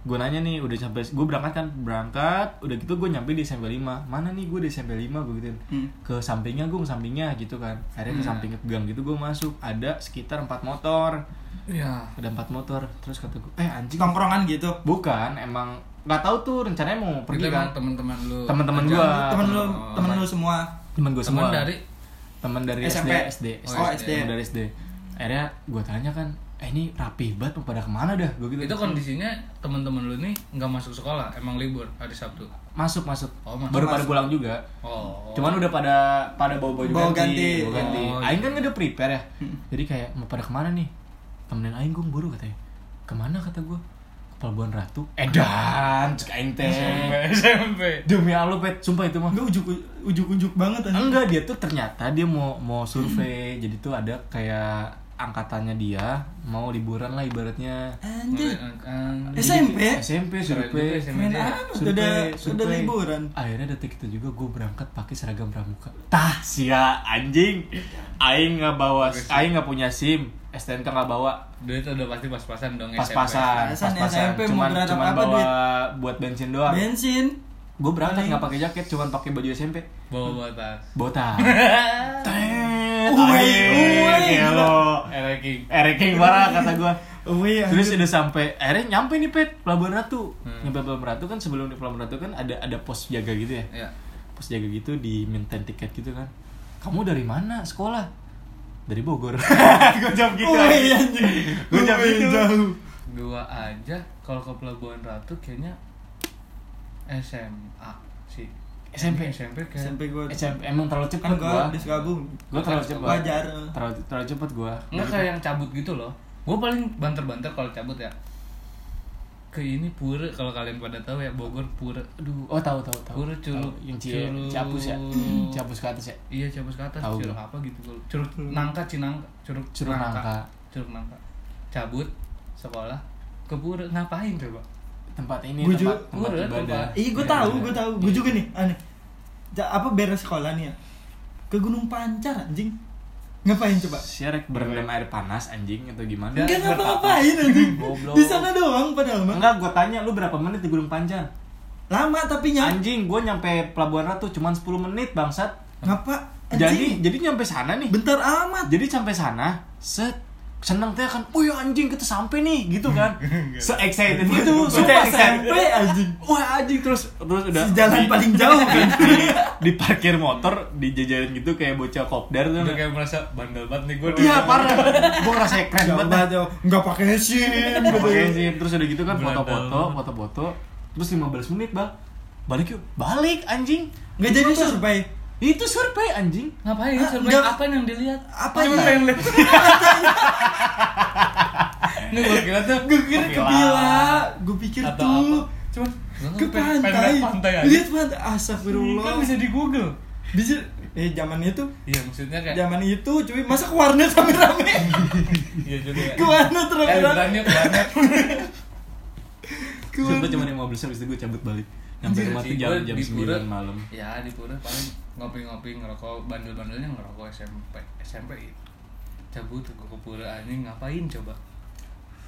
gue nanya nih udah sampai gue berangkat kan? Berangkat udah gitu gue nyampe di SMP 5 mana nih gue di SMP 5 gue gituin. Hmm. ke sampingnya gue ke sampingnya gitu kan. Akhirnya ke Hmm. samping gang gitu gue masuk. Ada sekitar empat motor. Ya ada empat motor. Terus kata gue eh anjing. Tongkrongan gitu? Bukan emang nggak tahu tuh rencananya mau pergi kan. teman-teman lu. Teman-teman aja. gua. temen lu Oh. temen lu semua. Temen gue teman semua. dari? Teman dari SMP. SD SD Oh, SD SD. temen dari SD akhirnya gue tanya kan eh ini rapi banget mau pada ke mana dah gue gitu itu kondisinya teman-teman lu nih nggak masuk sekolah emang libur hari Sabtu masuk masuk Oh, masuk. baru pada Masuk. pulang juga oh Cuman udah pada pada bawa baju Bawa ganti, ganti. bawa ganti. Oh, Aing iya. kan udah prepare ya. Jadi kayak mau pada ke mana nih? Temenin Aing gue buru katanya. Ke mana kata gue? Ke Pelabuhan Ratu. Edan, cek Aing teh. SMP SMP Demi Allah pet, sumpah itu mah. enggak ujuk ujuk ujuk banget anjing. Enggak, dia tuh ternyata dia mau mau survei. Jadi tuh ada kayak angkatannya dia mau liburan lah ibaratnya. anjir Kan- SMP SMP Keren survei. juga SMP main dia. apa Survei, udah survei. udah liburan Akhirnya detik itu juga gue berangkat pakai seragam pramuka. Tah, sia anjing. Aing nggak bawa. Aing nggak punya SIM, STNK nggak bawa. Dia itu udah pasti pas-pasan dong Pas-pasan, Pas-pasan Cuman cuman apa, bawa duit? buat bensin doang. bensin Gue berangkat nggak pakai jaket, cuman pakai baju SMP. bawa bawa tas Uwe, uwe, gelo. Ereking Ereking parah kata gue. oh iya Terus udah sampai akhirnya nyampe nih pet Pelabuhan Ratu. Hmm. Nyampe Pelabuhan Ratu kan sebelum di Pelabuhan Ratu kan ada ada pos jaga gitu ya. ya Pos jaga gitu diminta tiket gitu kan. Kamu dari mana sekolah? Dari Bogor. gue jawab gitu. oh iya anjing. Gue jawab Uwe, gitu. jauh gua aja kalau ke Pelabuhan Ratu kayaknya SMA sih SMP. SMP kayak SMP gua SMP emang terlalu cepet kan gua. gua di Sukabumi Gua terlalu cepet. wajar Terlalu terlalu cepet gua. Enggak kayak yang cabut gitu loh. Gue paling banter-banter kalau cabut ya. ke ini pura kalau kalian pada tahu ya Bogor pura Aduh, oh tahu tahu tahu. Pura Curug. Yang cie, Curug. Ciapus ya. Ciapus ke atas ya. iya cabut ke atas Tahu curug gua. apa gitu curug nangka cinangka curug Curug Nangka. curug nangka cabut sekolah ke pura ngapain coba Tempat ini Gua tempat, tempat Pura, ibadah. Iya gue Iya, tahu, iya. gue tahu. Gue juga nih, aneh. Ja- apa beres sekolah nih ya? Ke Gunung Pancar anjing. Ngapain coba? Sierek berendam air panas anjing atau gimana? Enggak ngapa-ngapain anjing. Di sana doang padahal mah. Enggak, gua tanya lu berapa menit di Gunung Panjang? Lama tapi nyampe. Anjing, gua nyampe Pelabuhan Ratu cuma 10 menit, bangsat. Ngapa? Jadi Anjing. jadi nyampe sana nih. bentar amat. Jadi sampai sana, set seneng teh kan, ya anjing kita sampai nih gitu kan, se excited itu, Udah sumpah SMP anjing. Wah anjing terus terus udah Jalan di- paling jauh kan. di parkir motor dijajarin gitu kayak bocah kopdar tuh. udah kayak merasa bandel banget nih gue Iya parah, gua ngerasa keren banget. Enggak pakai SIM gitu. Pakai SIM. terus udah gitu kan foto-foto, foto-foto, terus 15 menit bang, balik yuk, balik anjing. Enggak jadi survei. Itu survei anjing. ngapain Ah, survei? enggak. apa yang dilihat? Apa Cuma pengen lihat Nggak gue kira tuh Gue kira ke Bila, gue pikir atau tuh apa? cuma ke pantai. lihat pantai aja. Lihat pantai. Astagfirullah. kan bisa di Google. Bisa. Eh zaman itu. Iya maksudnya kayak zaman itu cuy. Masa ke warnet rame-rame? Iya juga ya. Ke warnet eh rame-rame? berani ke warnet. Sumpah cuma 15 menit habis itu gue cabut balik. Rumah sih, tuh jam jam di Pura. 9 malam. ya di Pura paling ngopi-ngopi ngerokok bandel-bandelnya ngerokok SMP SMP itu cabut ke Pura. Anjing ngapain coba?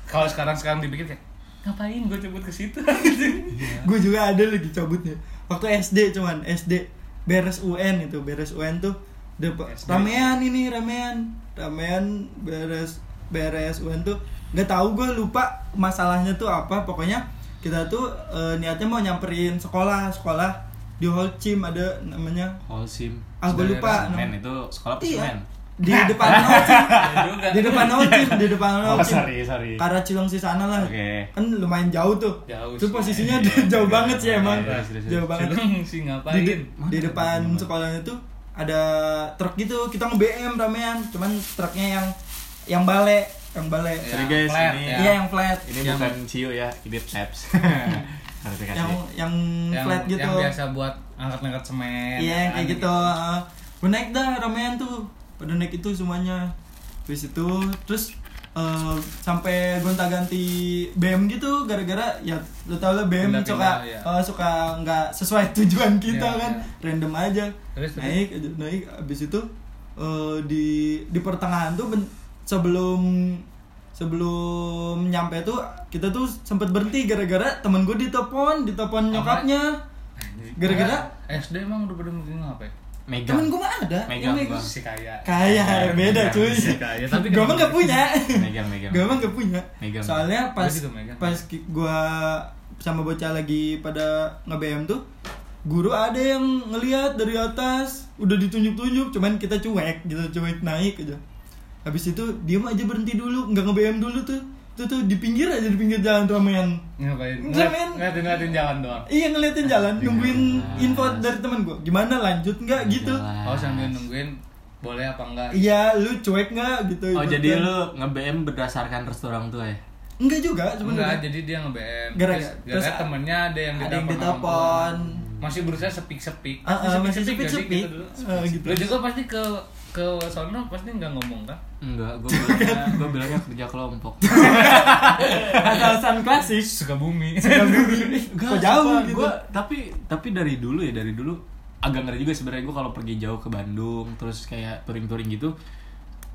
Kalau sekarang sekarang dipikir kayak ngapain gue cabut ke situ? Anjing. Gue juga ada lagi cabutnya. Waktu SD cuman SD beres UN itu beres UN tuh SD. ramean ini ramean. Ramean beres beres UN tuh nggak tahu gue lupa masalahnya tuh apa. Pokoknya kita tuh eh, niatnya mau nyamperin sekolah sekolah di Holcim ada namanya Holcim. ah gue lupa Men itu sekolah iya pesemen. di depan Holcim Ya juga. di depan Holcim di depan Oh, Holcim sorry, sorry. Karacilong sih sana lah Oke. kan lumayan jauh tuh Jauh itu sih. posisinya Iya, jauh iya, banget sih iya, emang iya, serius, serius. jauh banget sih di, ngapain di tuh? depan sekolahnya tuh ada truk gitu kita nge BM ramean cuman truknya yang yang bale yang bale. Ya, Sorry guys, flat, ini- ya. iya yang flat. Ini Yang- bukan Cio ya, ini Taps. Yang yang, yang, flat gitu. yang biasa buat angkat-angkat semen iya yang kayak gitu. uh, gue naik dah ramean tuh. Pada naik itu semuanya. Terus itu terus uh, sampai gonta ganti BM gitu gara-gara ya lo tau lah BM Pindah-pindah, suka ya. uh, suka nggak sesuai tujuan kita Iya, kan. iya. random aja. Terus, terus? naik aja naik abis itu uh, di di pertengahan tuh ben- sebelum sebelum nyampe tuh kita tuh sempet berhenti gara-gara temen gue ditelepon ditelepon nyokapnya Gara-gara? SD emang udah pada megang ya? Megang. temen gue mah ada Megang, yang megang. Bang. Si kaya kaya beda Megang. cuy Si kaya, tapi gue mah gak punya Megang, megang. gue mah gak punya Megang. soalnya pas juga megang. pas gua sama bocah lagi pada nge BM tuh guru ada yang ngelihat dari atas udah ditunjuk-tunjuk cuman kita cuek gitu cuek naik aja habis itu diem aja berhenti dulu nggak nge BM dulu tuh tuh tuh di pinggir aja di pinggir jalan ramean Ngapain? Enggak, men. Ngeliatin, ngeliatin jalan doang iya ngeliatin jalan nungguin jelas. info dari temen gua gimana lanjut nggak gitu. Oh sambil nungguin boleh apa enggak? iya lu cuek nggak gitu Oh, jadi lu nge-BM berdasarkan restu orang tua ya? enggak juga Enggak, sebenarnya jadi dia nge-BM Gara-gara- Terus, temennya ada yang ada yang ditelepon Masih berusaha sepik-sepik Ah, ah, masih sepik-sepik. gitu dulu? Ah, gitu. Lu juga pasti ke ke sono pasti nggak ngomong kan? Enggak, gue bilangnya, gue bilangnya kerja kelompok. alasan klasik Suka bumi kok jauh gitu Gua, tapi tapi dari dulu ya dari dulu agak ngeri juga sebenarnya gue kalau pergi jauh ke Bandung terus kayak touring-touring gitu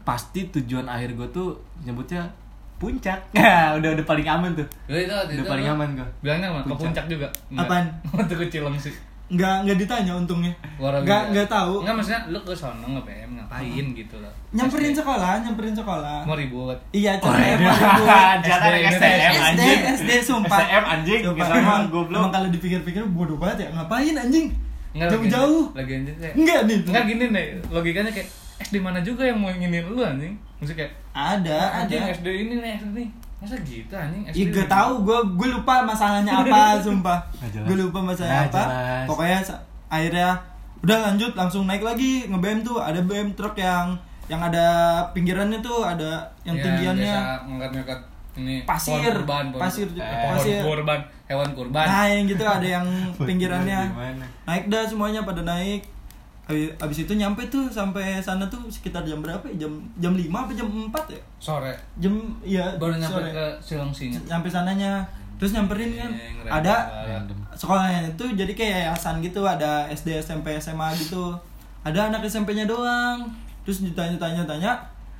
pasti tujuan akhir gue tuh nyebutnya puncak. Ya, udah udah paling aman tuh. Lu itu, Udah itu paling lu aman gua. Bilangnya apa? Ke Puncak. juga? Apaan? Waktu ke Cilengsi nggak nggak ditanya untungnya. Nggak nggak tahu. Enggak maksudnya lu ke sono nge-BM ngapain gitu loh. Nyamperin SD. sekolah nyamperin sekolah. Mau ribut. Iya Oh, cara iya. emang Jangan SD, STM SD anjing. SD sumpah. STM anjing. Sumpah, Kita emang, goblok. emang kalau dipikir-pikir bodoh banget ya. Ngapain anjing? Jauh-jauh. Lagi anjing kayak enggak nih Enggak gini deh, logikanya kayak SD mana juga yang mau inginin lu anjing? Maksudnya kayak ada anjing ada. SD ini nih SD nih Masa gitu anjing Ih, gak tahu gue gue lupa masalahnya apa sumpah gue lupa masalahnya Nggak apa jelas. pokoknya akhirnya udah lanjut langsung naik lagi nge BM tuh ada BM truk yang yang ada pinggirannya tuh ada yang Iya, tinggiannya ngangkat-ngangkat ini Pasir. pohon kurban, pohon, Pasir. eh, pohon pasir. kurban, hewan kurban. Nah yang gitu ada yang pinggirannya naik dah semuanya pada naik. Habis, habis itu nyampe tuh sampai sana tuh sekitar jam berapa? ya? Jam jam 5 apa jam 4 ya? Sore Jam iya baru nyampe sore. ke Silongsinya. nyampe sananya. Terus nyamperin kan Iya, ada banget. sekolahnya itu jadi kayak yayasan gitu ada SD SMP SMA gitu ada anak SMP-nya doang terus ditanya-tanya tanya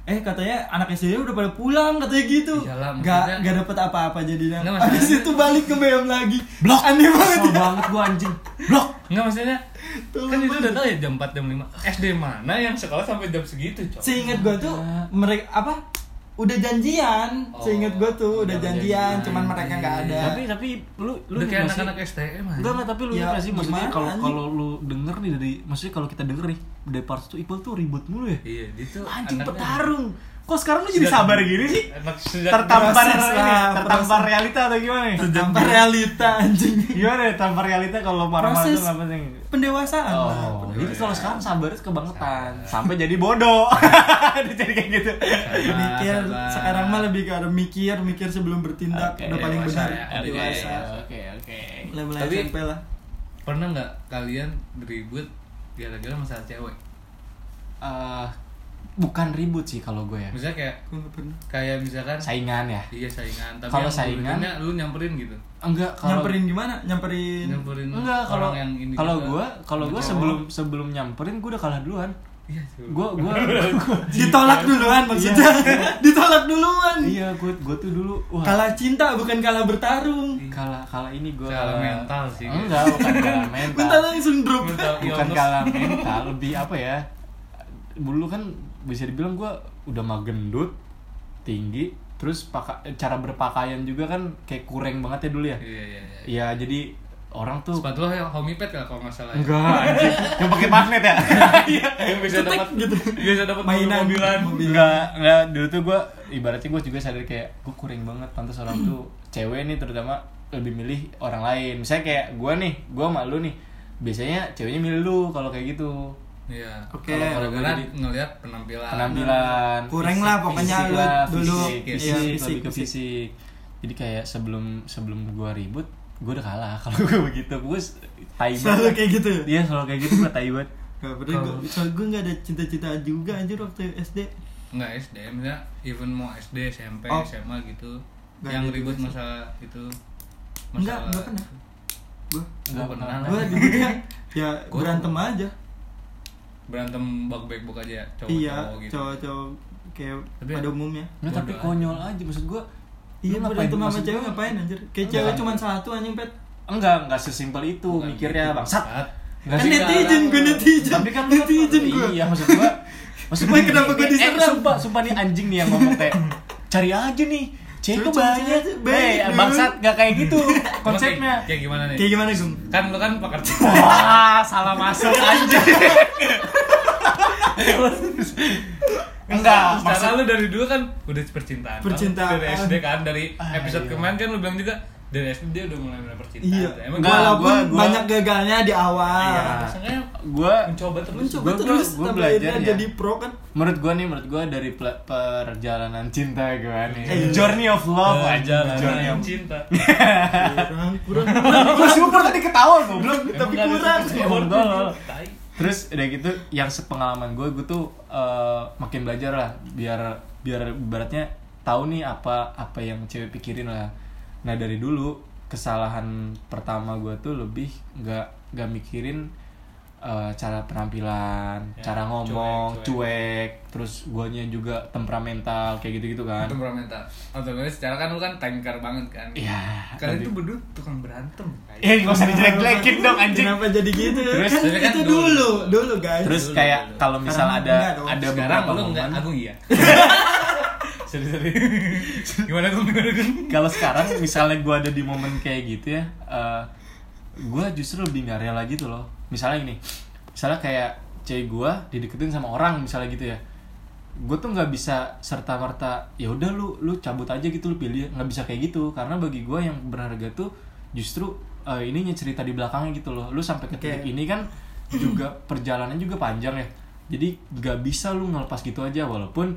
eh katanya anak SD udah pada pulang katanya gitu. Iyalah, nggak maksudnya- nggak dapet apa-apa jadinya Nggak, habis itu balik ke BM lagi. Blok. Aneh banget Kesel banget gua anjing. Blok. Enggak maksudnya Tolong kan itu udah tahu ya jam 4 jam 5 SD mana yang sekolah sampai jam segitu cok? Seingat gua tuh mereka apa udah janjian Oh, seingat gua tuh udah udah janjian janjian. cuman mereka nggak ada. Tapi tapi lu lu udah kayak anak-anak STM aja. Enggak enggak tapi lu Ya, ingat sih? Maksudnya kalau kalau lu denger nih dari maksudnya kalau kita denger nih dari part itu Iqbal tuh ribut mulu ya. iya itu Anjing petarung. Kok sekarang lu jadi Sejak- sabar gini sih? Tertampar ini, lah, tertampar realita atau gimana tanpa realita anjing Gimana ya tampar realita kalau marah-marah tuh apa sih? pendewasaan lah, Oh, pendewasaan. itu kalau sekarang sabar itu kebangetan sampai jadi bodoh. Jadi kayak gitu. mikir sabar. sekarang mah lebih ke arah mikir mikir sebelum bertindak Oke, udah paling benar ya. Oke, dewasa Oke, oke. mulai mulai Tapi- SMP lah pernah nggak kalian ribut gara-gara masalah cewek Eh, bukan ribut sih kalau gue ya. misalnya kayak kayak misalkan Saingan ya. iya saingan. Tapi Kalau saingan- lu nyamperin gitu? Enggak kalau nyamperin gimana? Nyamperin nyamperin Enggak kalau orang yang ini kalau gue kalau gue sebelum sebelum nyamperin gue udah kalah duluan. iya. Gue gue ditolak duluan maksudnya. Ditolak duluan. Iya gue gue tuh dulu wah. Kalah cinta bukan kalah bertarung. Kalah kalah ini gue Kalah mental sih. enggak bukan kalah mental mental. langsung drop. Mental bukan kalah mental lebih apa ya? Dulu kan bisa dibilang gue udah mah gendut tinggi terus paka, cara berpakaian juga kan kayak kurang banget ya dulu ya. Iya iya iya. Ya jadi orang tuh sepatu lo yang homipet kan kalau nggak salah ya? enggak yang pakai magnet ya? Iya. Yang bisa dapat gitu. bisa dapat Mainan. mobilan Mobil. enggak enggak. Dulu tuh gue ibaratnya gue juga sadar kayak gue kurang banget. Pantas orang tuh cewek nih terutama lebih milih orang lain. Misalnya kayak gue nih gue sama lu nih. Biasanya ceweknya milih lu kalau kayak gitu iya Oke. kalau Kalau gua jadi- ngelihat penampilan. Penampilan Kurang fisik- lah pokoknya fisik lu lah, dulu. fisik, fisik, fisik, lebih ke fisik. fisik. jadi kayak sebelum sebelum gue ribut gue udah kalah. Kalau gue begitu gue tai selalu kayak gitu iya selalu kayak gitu gue tai banget. Gak pernah Kalau- gue soal gue gak ada cinta-cinta juga anjir waktu SD nggak SD misalnya even mau SD SMP Oh. SMA gitu. Nggak yang ribut masalah itu. Enggak, enggak pernah. gue Nggak pernah gue ributnya ya Gua- berantem aja berantem bak back aja cowok iya cowok gitu. cowok-cowok kayak Tapi- pada umumnya. Nah, tapi konyol aja maksud gue iya berantem sama cewek gua- ngapain anjir? Kayak Enggak. cewek cuma satu anjing pet. Enggak enggak sesimpel itu Bukan mikirnya gitu, bangsat. Bangsat. Nggak kan sih, netizen gue netizen. Tapi kan lu netizen gue iya maksud gua. Maksud Woi, kenapa gua eh, diserang? eh, sumpah sumpah nih anjing nih yang ngomong kayak cari aja nih cewek banyak banyak, eh dulu. bangsat gak kayak gitu konsepnya kayak, gimana nih kayak gimana gung kan lu kan pakar wah salah masuk anjing enggak maksud lu dari dulu kan udah percintaan. Percintaan. Dari SD kan dari Ah, episode iya. kemarin kan lu bilang juga dari SD dia udah mulai mulai percintaan. iya Emang Enggak, gua walaupun gua- gua- banyak gagalnya di awal Iya. rasanya gua mencoba terus. mencoba Gua- gua- terus gua sampai belajar ya. jadi pro kan menurut gua nih menurut gua dari perjalanan cinta gua nih Eh, journey of love aja anjing. journey of cinta. kurang kurang Gua super tadi ketawa goblok tapi Emang nggak kurang Emang gitu. Tai. Terus udah gitu yang sepengalaman gue gue tuh eh, makin belajar lah biar biar ibaratnya tahu nih apa apa yang cewek pikirin lah. Nah dari dulu kesalahan pertama gue tuh lebih nggak nggak mikirin eh, cara penampilan, Ya, cara ngomong, cuek, cuek, terus guanya juga temperamental kayak gitu-gitu kan. Temperamental. Otomatis secara kan lu kan tanker banget kan. Iya. Kalian lebih- tuh berdua tukang berantem. kayak. Eh gak usah dijelek-jelekin dong anjing. kenapa jadi gitu Terus- kan kan itu dulu. dulu dulu guys Terus Dulu, kayak kalau misal ada ada Sekarang beberapa lu enggak momen- Agung iya. Serius. Gimana Gung? Gimana Gung? kalau sekarang misalnya gue ada di momen kayak gitu ya gue justru lebih nggak rela gitu loh misalnya gini misalnya kayak cewek gue dideketin sama orang misalnya gitu ya gue tuh nggak bisa serta merta ya udah lu lu cabut aja gitu lu pilih nggak bisa kayak gitu karena bagi gue yang berharga tuh justru eh, ininya cerita di belakangnya gitu loh lu sampai ke titik Oke. ini kan juga perjalanan juga panjang ya jadi nggak bisa lu ngelepas gitu aja walaupun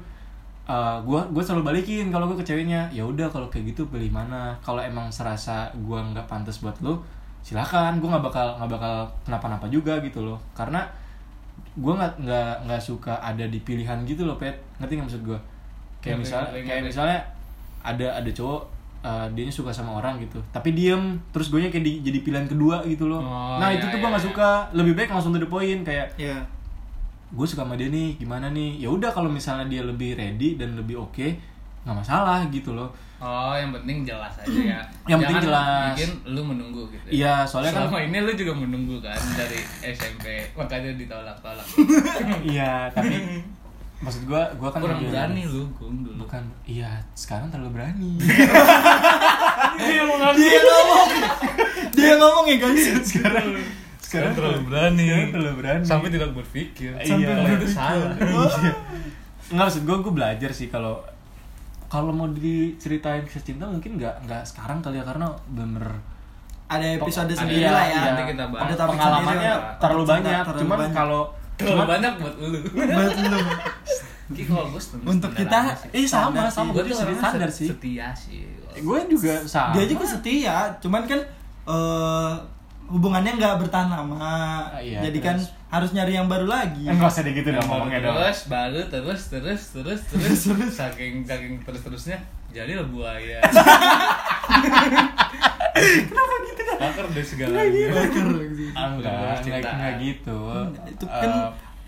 eh, gua gua selalu balikin kalau gua ke ceweknya. Ya udah kalau kayak gitu pilih mana? Kalau emang serasa gua nggak pantas buat lu silakan. Gua nggak bakal nggak bakal kenapa-napa juga gitu loh. Karena gua nggak nggak nggak suka ada di pilihan gitu loh pet. Ngerti nggak maksud gua? Kayak Ngerti, misal ngerti, kayak misalnya ada ada cowok uh, dia suka sama orang gitu. Tapi diem terus gue kayak di- jadi pilihan kedua gitu loh. Oh, nah iya, itu tuh iya, gue nggak iya. suka. Lebih baik langsung to the point kayak Iya. Gue suka sama dia nih gimana nih ya udah kalau misalnya dia lebih ready dan lebih oke nggak masalah gitu loh Oh, yang penting jelas aja ya. Yang penting Jangan jelas. Bikin lu menunggu gitu. iya soalnya kan Selama ini lu juga menunggu kan dari SMP, makanya ditolak-tolak. iya tapi maksud gue gue kan Kurang berani lu, Gung dulu. bukan iya sekarang terlalu berani Dia ngomong. Dia ngomong ya guys. sekarang Sekarang terlalu berani. sekarang terlalu berani Sampai tidak berpikir. Iya. Kalau itu salah. Iya. Nggak maksud gue, gue belajar sih kalau kalau mau diceritain kisah cinta mungkin nggak nggak sekarang kali ya karena bener Ada episode sendiri iya, lah ya. iya. Nanti kita bahas. Ada topik pengalamannya sendiri terlalu Cinta banyak terlalu cuman banyak. kalau Terlalu banyak buat lu. buat lu. Untuk kita eh sama sama gue juga standar sih setia sih. gue juga sama Dia juga setia, cuman kan eh hubungannya nggak bertahan lama. Ah, iya, Jadi kan terus. harus nyari yang baru lagi. enggak usah gitu dong ngomongnya dong terus, baru terus, terus, terus, terus, saking saking terus terusnya jadi lah buaya. Kenapa gitu kan? Bakar deh segalanya. Bakar. Ah, enggak Terus enggak gitu itu Eh, kan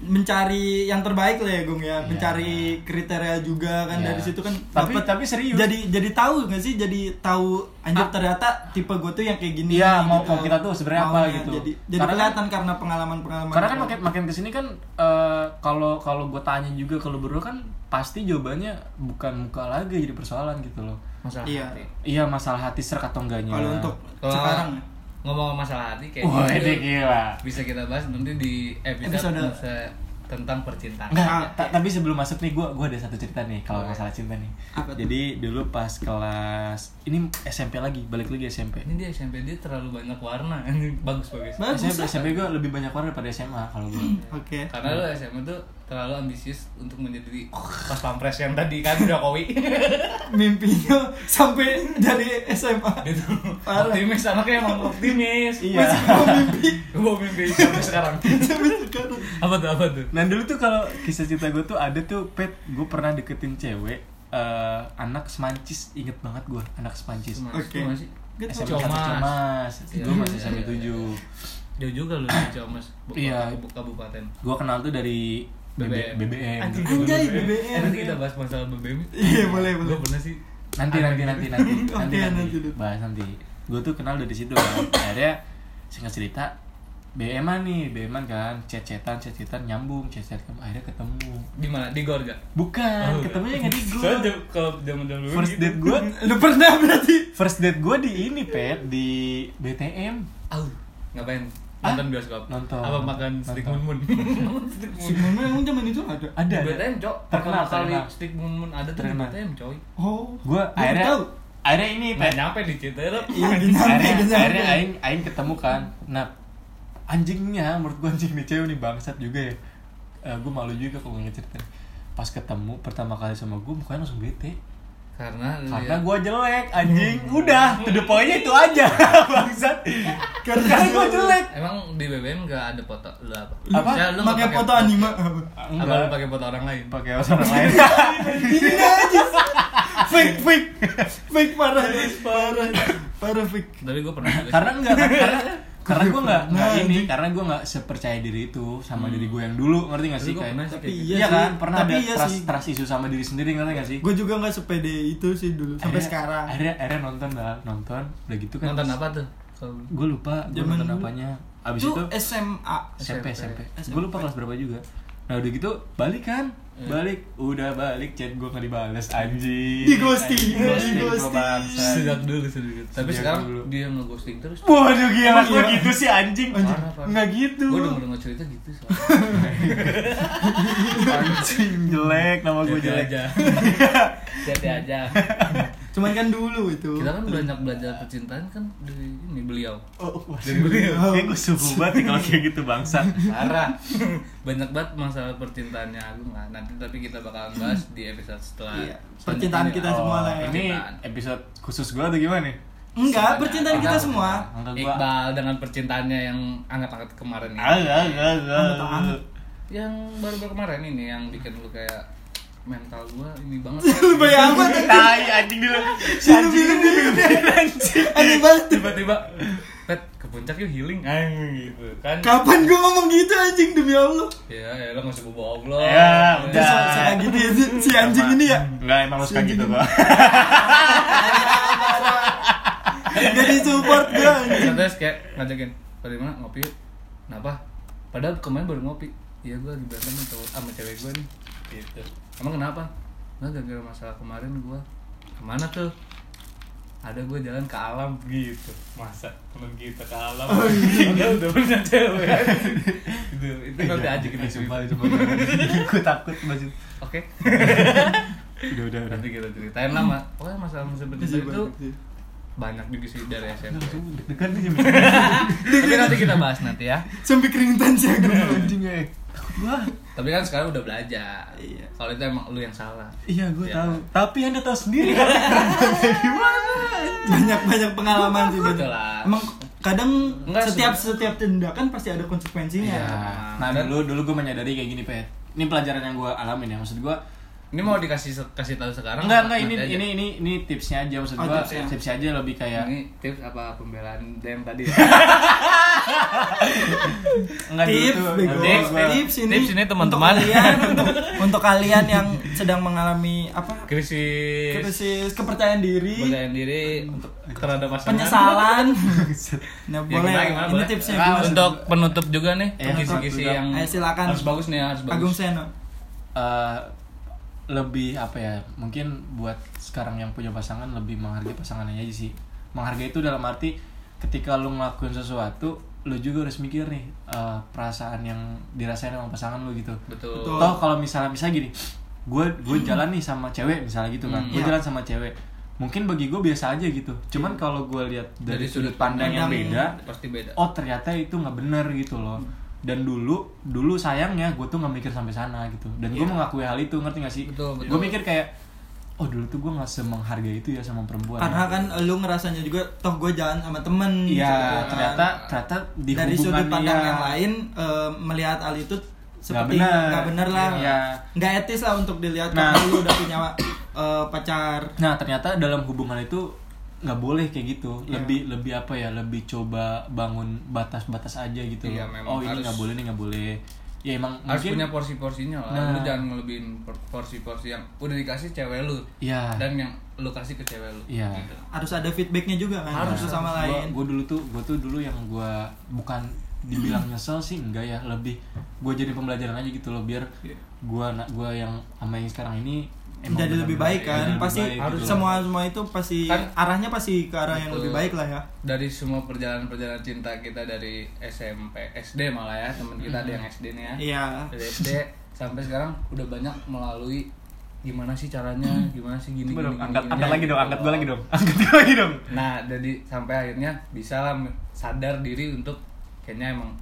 mencari yang terbaik lah ya Gung ya Iya. mencari kriteria juga kan Iya. dari situ kan Tapi- dapet- tapi serius. jadi jadi tahu nggak sih jadi tahu anjir Ah. ternyata tipe gue tuh yang kayak gini Iya, mau- gitu. mau kita tuh sebenarnya apa Maunya. gitu. jadi jadi Karena kan- kelihatan karena pengalaman pengalaman karena kan makin makin ke sini kan eh, kalau kalau gue tanya juga kalau berdua kan pasti jawabannya bukan muka lagi jadi persoalan gitu loh Masalah Iya. hati. iya masalah hati serak atau enggaknya kalau untuk sekarang ngomong masalah hati kayak wah gitu, ini gila bisa kita bahas nanti di episode, Episode. Tentang percintaan. Enggak, ta- tapi sebelum masuk nih gue gua ada satu cerita nih kalau Boleh. masalah cinta nih. Apa tuh? Jadi dulu pas kelas ini SMP lagi, balik lagi SMP. Ini dia SMP dia terlalu banyak warna. bagus bagus. Bagus, SMP. SMP gue lebih banyak warna daripada SMA kalau gue. oke Karena lu SMA tuh terlalu ambisius untuk menjadi pas pampres yang tadi kan Jokowi. mimpinya sampai dari SMA Parah. optimis anaknya emang optimis. Iya. masih mau mimpi Gua mimpi sampai sekarang. sampai sekarang apa tuh apa tuh? Nah dulu tuh kalau kisah cinta gue tuh ada tuh pet gue pernah deketin cewek eh, anak semancis inget banget gue anak semancis. Oke. Gitu. SMP Comas. satu Comas, Iya, gue masih iya, SMP iya, tujuh. jauh juga lu di Comas Iya. bu- kabupaten. Gue kenal tuh dari BBM. BBM. Anjing, Anjay, BBM. Eh, nanti kita bahas masalah BBM. Iya, boleh, boleh. Gue pernah sih. nanti nanti nanti nanti nanti nanti bahas nanti gue tuh kenal dari situ kan akhirnya singkat cerita BM nih BM kan chat-chatan chat-chatan nyambung chat-chat akhirnya ketemu Di mana? Di Gorga. bukan Oh, ketemunya nggak di gue Soalnya kalau zaman-zaman dulu first gitu. date gue lu pernah berarti first date gue di ini pet di BTM Au, ngapain? Ah? Nonton bioskop. Nonton. Apa makan stick Nonton. mun mun? stick si Momo emang zaman itu ada ada Di BTM, Cok. Terkenal, kali terkenal. stick mun mun ada tuh di. BTM, coy. oh gue Gua akhirnya tahu. akhirnya ini pet nyampe di Citerep. iya di akhirnya akhirnya aing aing ketemu kan nah anjingnya menurut gue anjing nih cewek nih bangsat juga ya. Gue malu juga kalau ngeceritain pas ketemu pertama kali sama gue mukanya langsung bete. Karena karena gue jelek anjing. Udah to the point-nya itu aja bangsat. Karena gue jelek. Emang di BBM nggak ada foto lu apa? Apa? Lu nggak pakai foto anime. Apa lu pakai foto orang lain? pakai orang lain. Ini aja. Fake fake. Fake parah. Parah. Parah fake. Tapi gue pernah karena enggak kan? Karena karena gue nggak nggak Nah, ini karena gue nggak sepercaya diri itu sama diri gue yang dulu ngerti gak sih? Kayak tapi kayak gitu. iya iya sih kan pernah tapi ada iya trust, sih. trust isu sama diri sendiri ngerti gak sih? Gue juga nggak sepede itu sih dulu sampai Akhirnya- sekarang. akhirnya akhirnya nonton lah nonton. Udah gitu kan. Nonton apa tuh? Gue lupa gue nonton dulu. apanya. Abis itu itu SMA SMP SMP. SMP gue lupa kelas berapa juga. Nah udah gitu balik kan Iya. balik udah balik chat gue nggak dibales anjing Di ghosting, Anjing, di gua ghosting. sejak dulu sejak dulu. Tapi Sejak sekarang dulu. dia ngeghosting terus. Waduh gila, Oh, kok iya. gitu sih anjing? Anjing. Parah, parah. Nggak gitu. Gue denger denger cerita gitu soalnya. anjing jelek, nama gue jelek. aja. Hati aja. cuman kan dulu itu Kita kan banyak belajar percintaan kan dari ini beliau. Oh, wah, Dari beliau. Kayak gue subuh banget kalau kayak gitu bangsa. Parah. banyak banget masalah percintaannya Agung lah nanti tapi kita bakalan bahas di episode setelah Iya. Percintaan kita semua lah ya. Oh, Ini episode khusus gua atau gimana nih? Enggak, Sebenarnya. percintaan kita Enggak. semua. Enggak. Iqbal dengan percintaannya yang anget-anget kemarin Agak, agak, agak. Anget-anget. yang baru-baru kemarin ini yang bikin lu kayak mental gua ini banget Lebih amat. Tai anjing dulu. Si anjing Aneh banget. tiba-tiba pet ke puncak yuk healing Anjing, gitu kan Kapan gua ngomong gitu anjing demi Allah? ya ya lo nggak usah bohong lo Ya, Terus udah. gitu ya si- si anjing ini ya. Enggak emang lu suka gitu gua. Gak disupport gua anjing. terus kayak ngajakin pada mana ngopi yuk kenapa padahal kemarin baru ngopi iya gue lagi berantem sama cewek gue nih gitu emang kenapa? Nggak gara-gara masalah kemarin gue ke mana tuh? Ada gue jalan ke alam gitu. Masa temen kita ke alam? Udah udah punya cewek. Gitu itu nanti aja kita cerita. sumpah. Gua takut banget. oke. Udah, udah, nanti kita ceritain lah Ma. pokoknya masalah masalah Iya, itu banyak juga sih dari SMP Deg-degan nih. tapi nanti kita bahas nanti ya. Sampai keringetan sih Anjing. Gua Tapi kan sekarang udah belajar. Iya. Kalau itu emang lu yang salah. Iya, gue Iya. tahu. Tapi Anda tahu sendiri kan gimana. banyak banyak pengalaman sih. Betul lah. Emang kadang Enggak, setiap sebenarnya- setiap tindakan pasti ada konsekuensinya. Iya. Nah, dulu dulu gue menyadari kayak gini, Pet. Ini pelajaran yang gue alamin ya. Maksud gue Ini mau dikasih kasih tahu sekarang? enggak enggak ini ini ini ini tipsnya aja maksud Oh, gue tipsnya. tipsnya aja lebih kayak Ini tips apa pembelaan DM tadi ya? enggak dulu Tips, tuh. Tips, gua- tips ini, tips ini teman-teman. Untuk kalian, untuk, untuk kalian yang sedang mengalami apa? Krisis Krisis kepercayaan diri, percaya diri untuk terhadap pasangan. penyesalan. nah, Ya, boleh. gimana, gimana, ini boleh? tipsnya Ah, gimana? untuk penutup juga nih, Ya, kisi-kisi yang Ayo, silakan. harus bagus nih, harus bagus. Agung Seno. eh, lebih apa ya mungkin buat sekarang yang punya pasangan lebih menghargai pasangannya aja sih menghargai itu dalam arti ketika lu ngelakuin sesuatu lu juga harus mikir nih eh, perasaan yang dirasain sama pasangan lu gitu Betul. Betul. toh kalau misalnya misalnya gini gue gue jalan nih sama cewek misalnya gitu kan Hmm. gue Iya. jalan sama cewek mungkin bagi gue biasa aja gitu cuman kalau gue lihat dari, sudut pandang yang beda Pasti beda. oh ternyata itu nggak bener gitu loh dan dulu dulu sayangnya gue tuh nggak mikir sampai sana gitu dan gue Iya. mengakui hal itu ngerti gak sih Betul, betul. gue mikir kayak oh dulu tuh gue nggak semenghargai itu ya sama perempuan Karena kan lu ngerasanya juga toh gue jalan sama temen iya gitu kan. ternyata ternyata di dari sudut pandang dia- yang lain eh, melihat hal itu seperti nggak bener lah Iya. nggak etis lah untuk dilihat Nah. kalau lu udah punya eh, pacar Nah ternyata dalam hubungan itu nggak boleh kayak gitu. Iya. Lebih lebih apa ya? Lebih coba bangun batas-batas aja gitu. Loh. memang oh ini harus- nggak boleh nih nggak boleh. Ya emang harus mungkin. punya porsi-porsinya lah. Nah. Lu jangan ngelebihin por- porsi-porsi yang udah dikasih cewek lu Iya. dan yang lu kasih ke cewek lu. Iya. Gitu. harus ada feedbacknya juga kan Harus, sama lain Gue dulu tuh gue tuh dulu yang gue bukan dibilang nyesel sih enggak ya lebih gue jadi pembelajaran aja gitu loh biar gue anak gue yang sama yang sekarang ini emang jadi lebih baik kan? pasti baik harus gitu. semua semua itu pasti Kan- arahnya pasti ke arah yang lebih baik lah ya. Dari semua perjalanan-perjalanan cinta kita dari SMP, SD malah ya teman kita ada yang SD nih ya. iya. Dari SD sampai sekarang udah banyak melalui gimana sih caranya, gimana sih gini Coba gini, dong, gini, angkat, gini, angkat gini, lagi dong, gitu angkat gue lagi dong, angkat gue lagi dong. Nah, jadi sampai akhirnya bisa lah sadar diri untuk kayaknya emang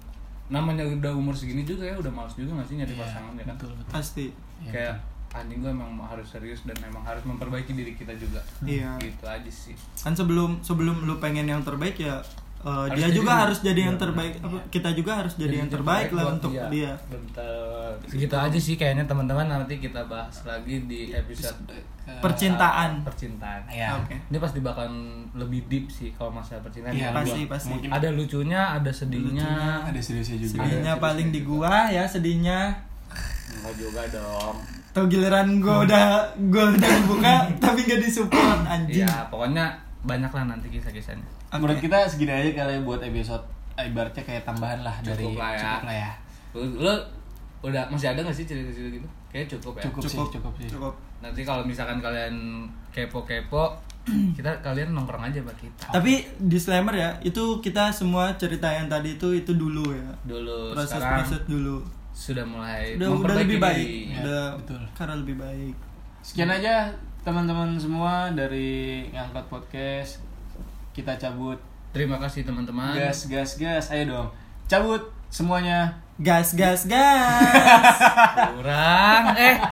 namanya udah umur segini juga ya udah males juga gak sih nyari pasangan ya kan? Betul betul. pasti. Iya, kayak anjing gue emang harus serius dan emang harus memperbaiki diri kita juga Iya. gitu aja sih kan sebelum sebelum lu pengen yang terbaik ya eh, Harus dia jadi- juga harus jadi yang Iya, terbaik apa kita juga harus jadi yang terbaik lah untuk dia Bentar. Segitu aja sih kayaknya teman-teman nanti kita bahas lagi di episode percintaan percintaan. Iya. Oke. Ini pasti bakalan lebih deep sih kalau masalah percintaan. Iya, Pasti, gua- pasti. Mungkin Ada lucunya, ada sedihnya. ada seriusnya juga. sedihnya Ada paling di gua ya sedihnya Enggak juga dong. Tuh giliran gua udah gua udah buka tapi gak disupport anjing Iya, pokoknya banyak lah nanti kisah-kisahnya. Oke. Menurut kita segini aja kali buat episode eh, ibaratnya kayak tambahan lah dari Cukup lah ya. cukup lah ya. Lu, lu udah masih ada gak sih cerita-cerita gitu? Kayaknya cukup ya. Cukup, sih, cukup sih. cukup Nanti kalau misalkan kalian kepo-kepo, kita kalian nongkrong aja sama kita. tapi disclaimer ya itu kita semua cerita yang tadi itu itu dulu ya Dulu proses sekarang proses dulu sudah mulai udah udah memperbaiki lebih baik. Ya, udah betul. karena lebih baik Sekian aja teman-teman semua dari ngangkat podcast. Kita cabut. Terima kasih teman-teman. Gas gas gas. Ayo dong. cabut semuanya gas gas gas kurang eh